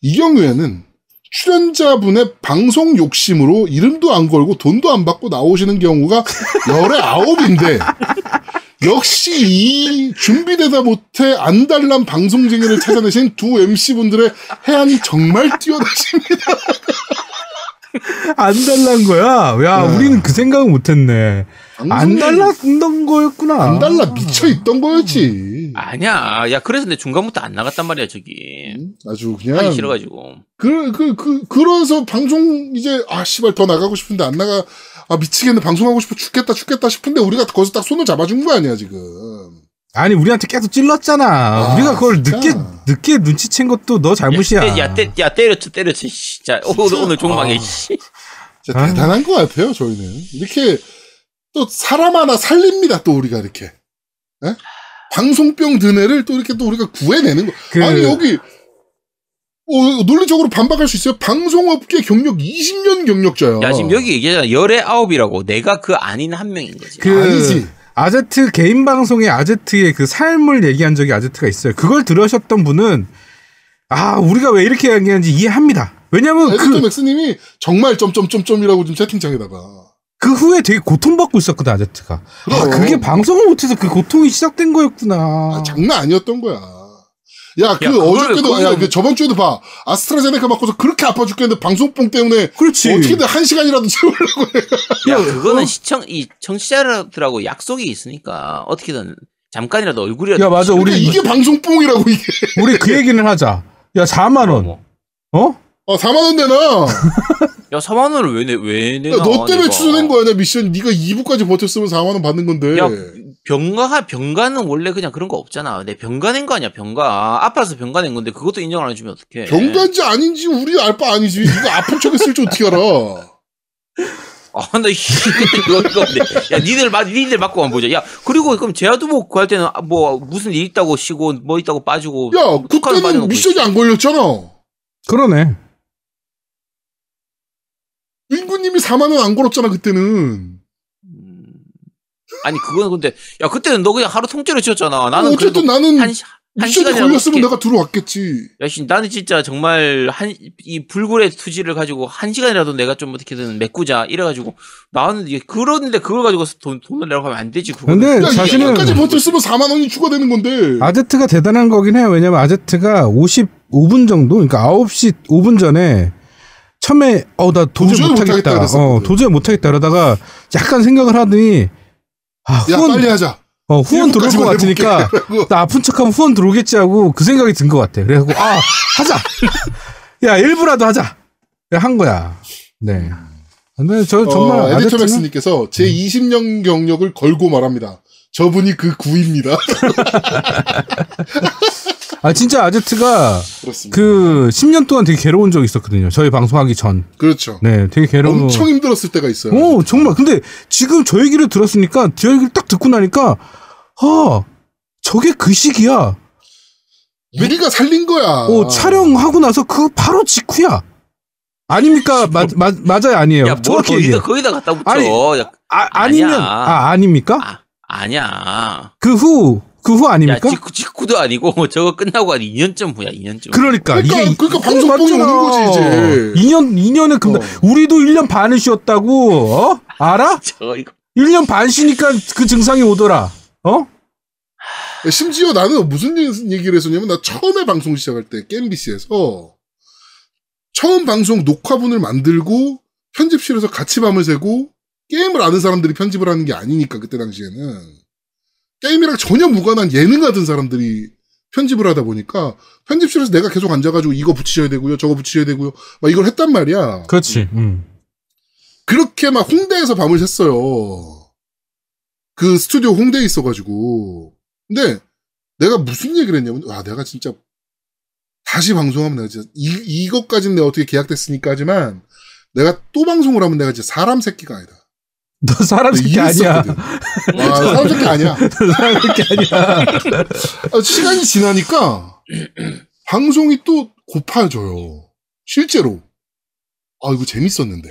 이 경우에는 출연자분의 방송 욕심으로 이름도 안 걸고 돈도 안 받고 나오시는 경우가 열의 아홉인데 역시 이 준비되다 못해 안달난 방송쟁이를 찾아내신 두 MC분들의 해안이 정말 뛰어나십니다. 안 달란 거야? 야, 네. 우리는 그 생각은 못 했네. 안 방송에 달랐던 거였구나. 안 달라 미쳐 있던 거였지. 아니야. 야, 그래서 내 중간부터 안 나갔단 말이야, 저기. 음, 아주 그냥 하기 싫어가지고. 그, 그, 그, 그래서 방송 이제, 아, 씨발, 더 나가고 싶은데 안 나가, 아, 미치겠네, 방송하고 싶어, 죽겠다, 죽겠다 싶은데 우리가 거기서 딱 손을 잡아준 거 아니야, 지금. 아니 우리한테 계속 찔렀잖아. 아, 우리가 그걸 진짜. 늦게 늦게 눈치챈 것도 너 잘못이야. 야, 때- 야, 때, 야, 때려쳐, 때려쳐, 씨. 자, 오늘, 오늘 종망에, 아. 씨. 진짜. 대단한 것 같아요, 저희는. 이렇게, 또, 사람 하나 살립니다, 또 우리가 이렇게. 예? 방송병 든 애를 또 이렇게 또 우리가 구해내는 거. 그- 아니, 여기, 어, 논리적으로 반박할 수 있어요. 방송업계 경력 20년 경력자야. 야, 지금 여기 얘기하잖아. 열의 아홉이라고. 내가 그 아닌 한 명인 거지. 그 아니지. 아제트 개인 방송에 아제트의 그 삶을 얘기한 적이 아제트가 있어요. 그걸 들으셨던 분은 아 우리가 왜 이렇게 얘기하는지 이해합니다. 왜냐면 그, 맥스님이 정말 점점점점이라고 지금 채팅창에다가. 그 후에 되게 고통받고 있었거든 아제트가. 아 그럼. 그게 방송을 못해서 그 고통이 시작된 거였구나. 아, 장난 아니었던 거야. 야, 그 야, 그걸 어저께도, 거기다 야, 뭐- 그 저번 주에도 봐. 아스트라제네카 맞고서 그렇게 아파 죽겠는데 방송뽕 때문에 그렇지. 어떻게든 한 시간이라도 채우려고 해. 야, 그거는 시청, 이 청취자들하고 약속이 있으니까 어떻게든 잠깐이라도 얼굴이라도. 야, 맞아. 우리- 이게 방송뽕이라고, 이게. 우리 그 얘기는 하자. 야 4만 원. 뭐. 어? 아, 4만원 내놔. 야, 4만원을 왜 내, 왜 내나? 야, 너 때문에 내가. 취소된 거 아니야, 미션. 네가 2부까지 버텼으면 4만원 받는 건데. 야, 병가, 병가는 원래 그냥 그런 거 없잖아. 내 병가 낸 거 아니야, 병가. 아파서 병가 낸 건데 그것도 인정 안 해주면 어떡해. 병간지 아닌지 우리 알 바 아니지. 네가 아픈 척 했을 줄 어떻게 알아. 아, 나, 씨, 이거, 이거, 근데. 야, 니들, 맞, 니들 맞고 한번 보자. 야, 그리고 그럼 제아두목 구할 때는 아, 뭐, 무슨 일 있다고 쉬고, 뭐 있다고 빠지고. 야, 북한은 그때는 빠져놓고 미션이 안 걸렸잖아. 그러네. 민구님이 4만 원 안 걸었잖아, 그때는. 음. 아니, 그거는 근데, 야, 그때는 너 그냥 하루 통째로 치웠잖아. 나는 어쨌든 그래도 나는 한, 시- 한 시간이라도 걸렸으면 내가 들어왔겠지. 야, 씨, 나는 진짜 정말 한, 이 불굴의 투지를 가지고 한 시간이라도 내가 좀 어떻게든 메꾸자. 이래가지고, 나는 이게, 그러는데 그걸 가지고 돈, 돈을 내라고 하면 안 되지, 그거. 근데 야, 자신은 2년까지 버텼으면 4만 원이 추가되는 건데. 아제트가 대단한 거긴 해요. 왜냐면 아제트가 55분 정도, 그러니까 9시 5분 전에 처음에 어 나 도저히, 도저히 못하겠다. 못하겠다 어. 도저히 못하겠다 그러다가 약간 생각을 하더니 아 야, 후원 빨리 하자. 어 후원 들어올 것 같으니까. 나 아픈 척하면 후원 들어오겠지 하고 그 생각이 든 것 같아. 그래갖고 아 하자. 야 일부라도 하자. 한 거야. 네. 근데 저 정말 어, 에디터 아제트는 맥스님께서 제 20년 경력을 걸고 말합니다. 저분이 그 구입니다. 아 진짜 아제트가 그렇습니다. 그 10년 동안 되게 괴로운 적이 있었거든요. 저희 방송하기 전. 그, 렇죠 네, 되게 괴로운. 엄청 힘들었을 때가 있어요. 오, 정말. 근데 지금 저 얘기를 들었으니까, 저 얘기를 딱 듣고 나니까, 아, 저게 그 시기야. 우리가 살린 거야. 어, 촬영하고 나서 그 바로 직후야. 아닙니까? 맞, 맞, 맞아요, 아니에요. 야, 뭘 정확히 거기다. 거기다 갖다 붙여. 아니, 야, 아. 아니면, 아, 아닙니까? 아, 아니야. 그 후, 그후 야, 아닙니까? 직후, 직후도 아니고, 저거 끝나고 한 2년쯤 후야, 2년쯤. 그러니까, 그러니까, 이게. 그러니까 방송뽕이. 오는 거지, 이제. 2년, 2년에 금방, 어. 우리도 1년 반을 쉬었다고, 어? 알아? 저, 이거. 1년 반 쉬니까 그 증상이 오더라. 어? 심지어 나는 무슨 얘기를 했었냐면, 나 처음에 방송 시작할 때, 깨MBC에서, 처음 방송 녹화분을 만들고, 편집실에서 같이 밤을 새고, 게임을 아는 사람들이 편집을 하는 게 아니니까, 그때 당시에는. 게임이랑 전혀 무관한 예능 하던 사람들이 편집을 하다 보니까, 편집실에서 내가 계속 앉아가지고, 이거 붙이셔야 되고요, 저거 붙이셔야 되고요, 막 이걸 했단 말이야. 그렇지. 음. 그렇게 막 홍대에서 밤을 샜어요. 그 스튜디오 홍대에 있어가지고. 근데 내가 무슨 얘기를 했냐면, 와, 내가 진짜 다시 방송하면 내가 진짜 이, 이것까지는 내가 어떻게 계약됐으니까 하지만 내가 또 방송을 하면 내가 진짜 사람 새끼가 아니다. 너 사람 새끼 아니야. 와, 사람 새끼 아니야. 사람 새끼 아니야. 아, 시간이 지나니까 방송이 또 고파져요. 실제로. 아, 이거 재밌었는데.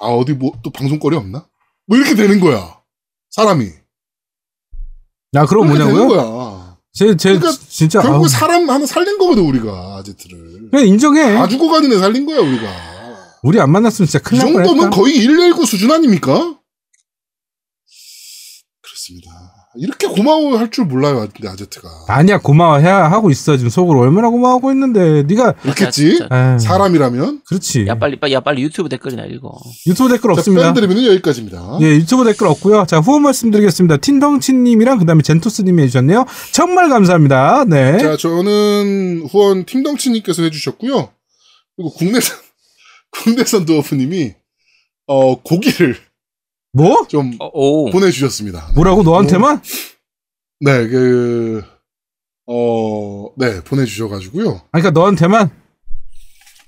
아, 어디 뭐 또 방송거리 없나? 뭐 이렇게 되는 거야. 사람이. 야, 그럼 뭐냐고요? 거야. 제, 제, 그러니까 진짜. 결국 아우, 사람 하나 살린 거거든, 우리가, 아제트를. 그냥 인정해. 다 죽어가는 애 살린 거야, 우리가. 우리 안 만났으면 진짜 이 큰일 날 정도면 뻔했다. 거의 119 수준 아닙니까? 그렇습니다. 이렇게 고마워할 줄 몰라요, 근데 아제트가. 아니야 고마워해야 하고 있어 지금 속으로 얼마나 고마워하고 있는데 네가 그렇겠지? 에이, 사람이라면. 그렇지 야 빨리 빨리 야 빨리 유튜브 댓글이나 읽어. 유튜브 댓글 자, 없습니다 팬드리면 여기까지입니다. 예 유튜브 댓글 없고요 자 후원 말씀드리겠습니다 틴덩치 님이랑 그다음에 젠토스 님이 해 주셨네요 정말 감사합니다 네 자, 저는 후원 팀덩치 님께서 해 주셨고요. 그리고 국내산, 국내산 드워프님이, 어, 고기를 뭐 좀 어, 오. 보내주셨습니다. 뭐라고 너한테만 네, 그, 어, 네, 보내주셔가지고요. 그러니까 너한테만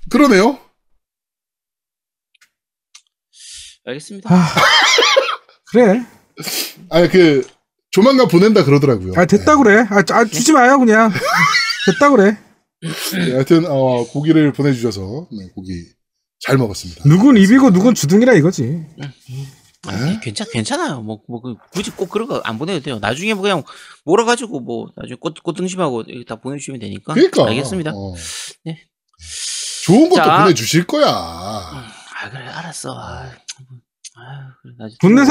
그러네요. 알겠습니다. 아, 그래 아니, 그, 조만간 보낸다 그러더라고요. 아 됐다 그래 아, 아 주지 마요 그냥 됐다 그래 네, 하여튼, 어, 고기를 보내주셔서, 네, 고기 잘 먹었습니다. 누군 입이고 누군 주둥이라 이거지 네? 괜찮 괜찮아요. 뭐, 뭐 그, 굳이 꼭 그런 거 안 보내도 돼요. 나중에 뭐 그냥 몰아가지고 뭐 나중에 꽃 꽃등심하고 이렇게 다 보내주시면 되니까. 그러니까. 알겠습니다. 어. 네. 좋은 것도 자. 보내주실 거야. 아 그래 알았어. 아, 아, 그래,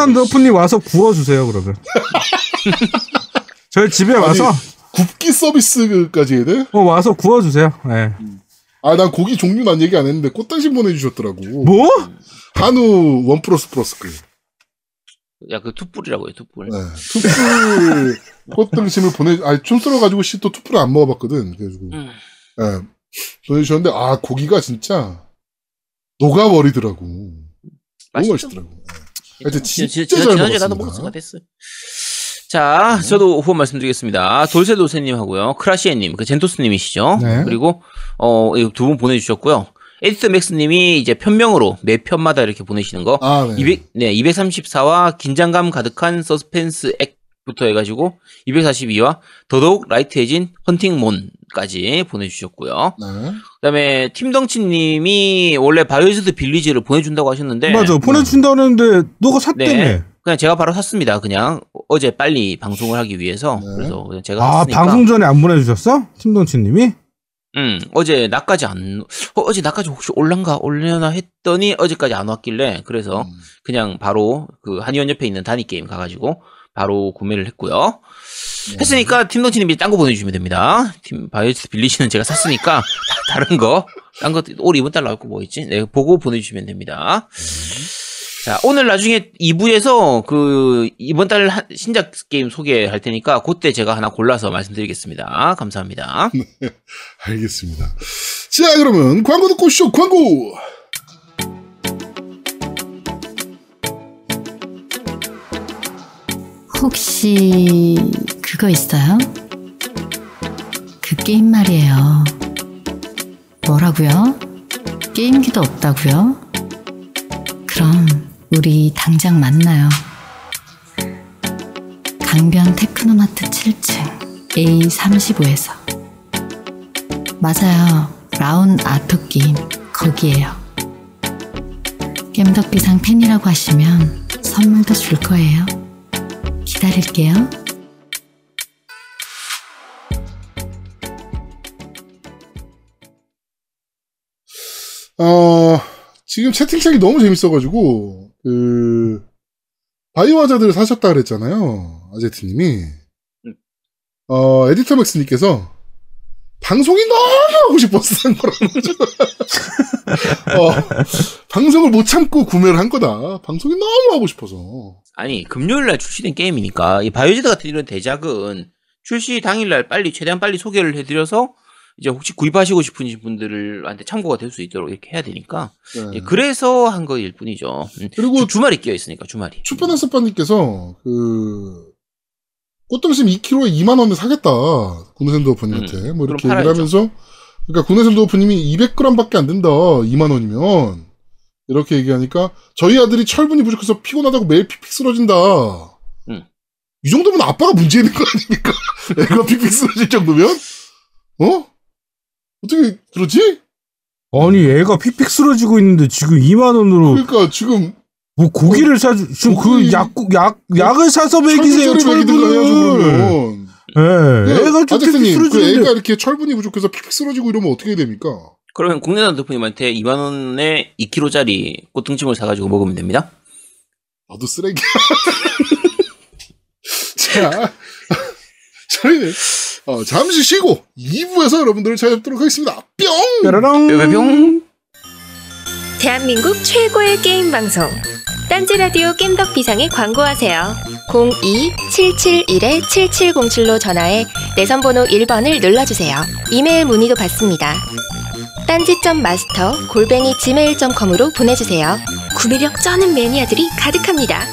좀- 더프님 와서 구워주세요 그러면 저희 집에 와서 굽기 서비스까지 해야 돼? 어, 와서 구워주세요 네. 아, 난 고기 종류 난 얘기 안 했는데 꽃등심 보내주셨더라고. 뭐? 한우 one plus plus 그. 야 그 투뿔이라고 해 투뿔. 네. 투뿔 꽃등심을 보내, 아니, 좀 썰어가지고 씨 또 투뿔을 안 먹어봤거든. 그래가지고, 음. 예. 보내주셨는데, 아, 고기가 진짜 녹아버리더라고. 너무? 맛있더라고. 예. 하여튼 진짜 지- 지- 잘 지난주에 나도. 먹었으니까 됐어요. 자, 저도 후원 말씀드리겠습니다. 돌쇠돌쇠님 하고요, 크라시에님, 그 젠토스님이시죠. 네. 그리고 어 두 분 보내주셨고요. 에디터 맥스님이 이제 편명으로 매 편마다 이렇게 보내시는 거. 아, 네. 200, 네, 234와 긴장감 가득한 서스펜스 액부터 해가지고 242와 더더욱 light해진 헌팅몬까지 보내주셨고요. 네. 그다음에 팀덩치님이 원래 바이오하자드 빌리지를 보내준다고 하셨는데 맞아 보내준다는데 너가 샀다며 네. 그냥 제가 바로 샀습니다. 그냥 어제 빨리 방송을 하기 위해서 네. 그래서 제가 아 샀으니까. 방송 전에 안 보내주셨어? 팀동치님이? 음 어제 나까지 안 어, 제 나까지 혹시 올란가 올려나 했더니 어제까지 안 왔길래 그래서 음. 그냥 바로 그 한의원 옆에 있는 단위 게임 가가지고 바로 구매를 했고요. 했으니까 팀덩치님이 딴거 보내주시면 됩니다. 팀 바이오스 빌리시는 제가 샀으니까 다, 다른 거, 딴 거, 올 이번 달 나올 거 뭐 있지? 네, 보고 보내주시면 됩니다. 자, 오늘 나중에 2부에서 그 이번 달 한- 신작 게임 소개할 테니까 그때 제가 하나 골라서 말씀드리겠습니다. 감사합니다. 알겠습니다. 자, 그러면 광고 듣고 쇼 광고! 혹시 그거 있어요? 그 게임 말이에요. 뭐라고요? 게임기도 없다고요? 그럼 우리 당장 만나요. 강변 테크노마트 7층 A35에서 맞아요. 라운 아토 게임 거기에요. 겜덕비상 팬이라고 하시면 선물도 줄 거예요. 기다릴게요. 어, 지금 채팅창이 너무 재밌어가지고, 그, 바이오 하자드를 사셨다 그랬잖아요. 아제트님이. 어, 에디터 맥스님께서, 방송이 너무 하고 싶어서 산 거라는 거죠. 어, 방송을 못 참고 구매를 한 거다. 방송이 너무 하고 싶어서. 아니, 금요일 날 출시된 게임이니까 이 바이오지드 같은 이런 대작은 출시 당일 날 빨리 최대한 빨리 소개를 해드려서 이제 혹시 구입하시고 싶으신 분들한테 참고가 될 수 있도록 이렇게 해야 되니까 네. 예, 그래서 한 거일 뿐이죠. 음, 그리고 주, 주말이 끼어 있으니까 주말이. 슈퍼나스빠님께서 그 꽃등심 2kg에 2만 원에 사겠다 구매센터 오프님한테 뭐 이렇게 얘기를. 하면서 그러니까 구매센터 오프님이 200g밖에 안 된다 2만 원이면 이렇게 얘기하니까 저희 아들이 철분이 부족해서 피곤하다고 매일 픽픽 쓰러진다. 음. 이 정도면 아빠가 문제 있는 거 아닙니까? 애가 픽픽 쓰러질 정도면 어 어떻게 그러지? 아니 애가 픽픽 쓰러지고 있는데 지금 2만 원으로 그러니까 지금 뭐 고기를 사주 지금 고기- 그 약국 약 약을 사서 먹이세요 철분을. 그러면. 예, 애가 좀 픽픽 아저씨님, 그 쓰러지는데 애가 이렇게 철분이 부족해서 픽픽 쓰러지고 이러면 어떻게 됩니까? 그러면 국내산 대표님한테 2만 원에 2kg짜리 꽃등심을 사가지고 먹으면 됩니다. 나도 쓰레기. 자, 저희는 어, 잠시 쉬고 2부에서 여러분들을 찾아뵙도록 하겠습니다. 뿅! 뾰로롱. 뿅뿅. 대한민국 최고의 게임 방송 딴지 라디오 겜덕 비상에 광고하세요. 02-771-7707로 전화해 내선 번호 1번을 눌러주세요. 이메일 문의도 받습니다. 딴지점 마스터 골뱅이 gmail.com으로 보내주세요. 구매력 쩌는 매니아들이 가득합니다.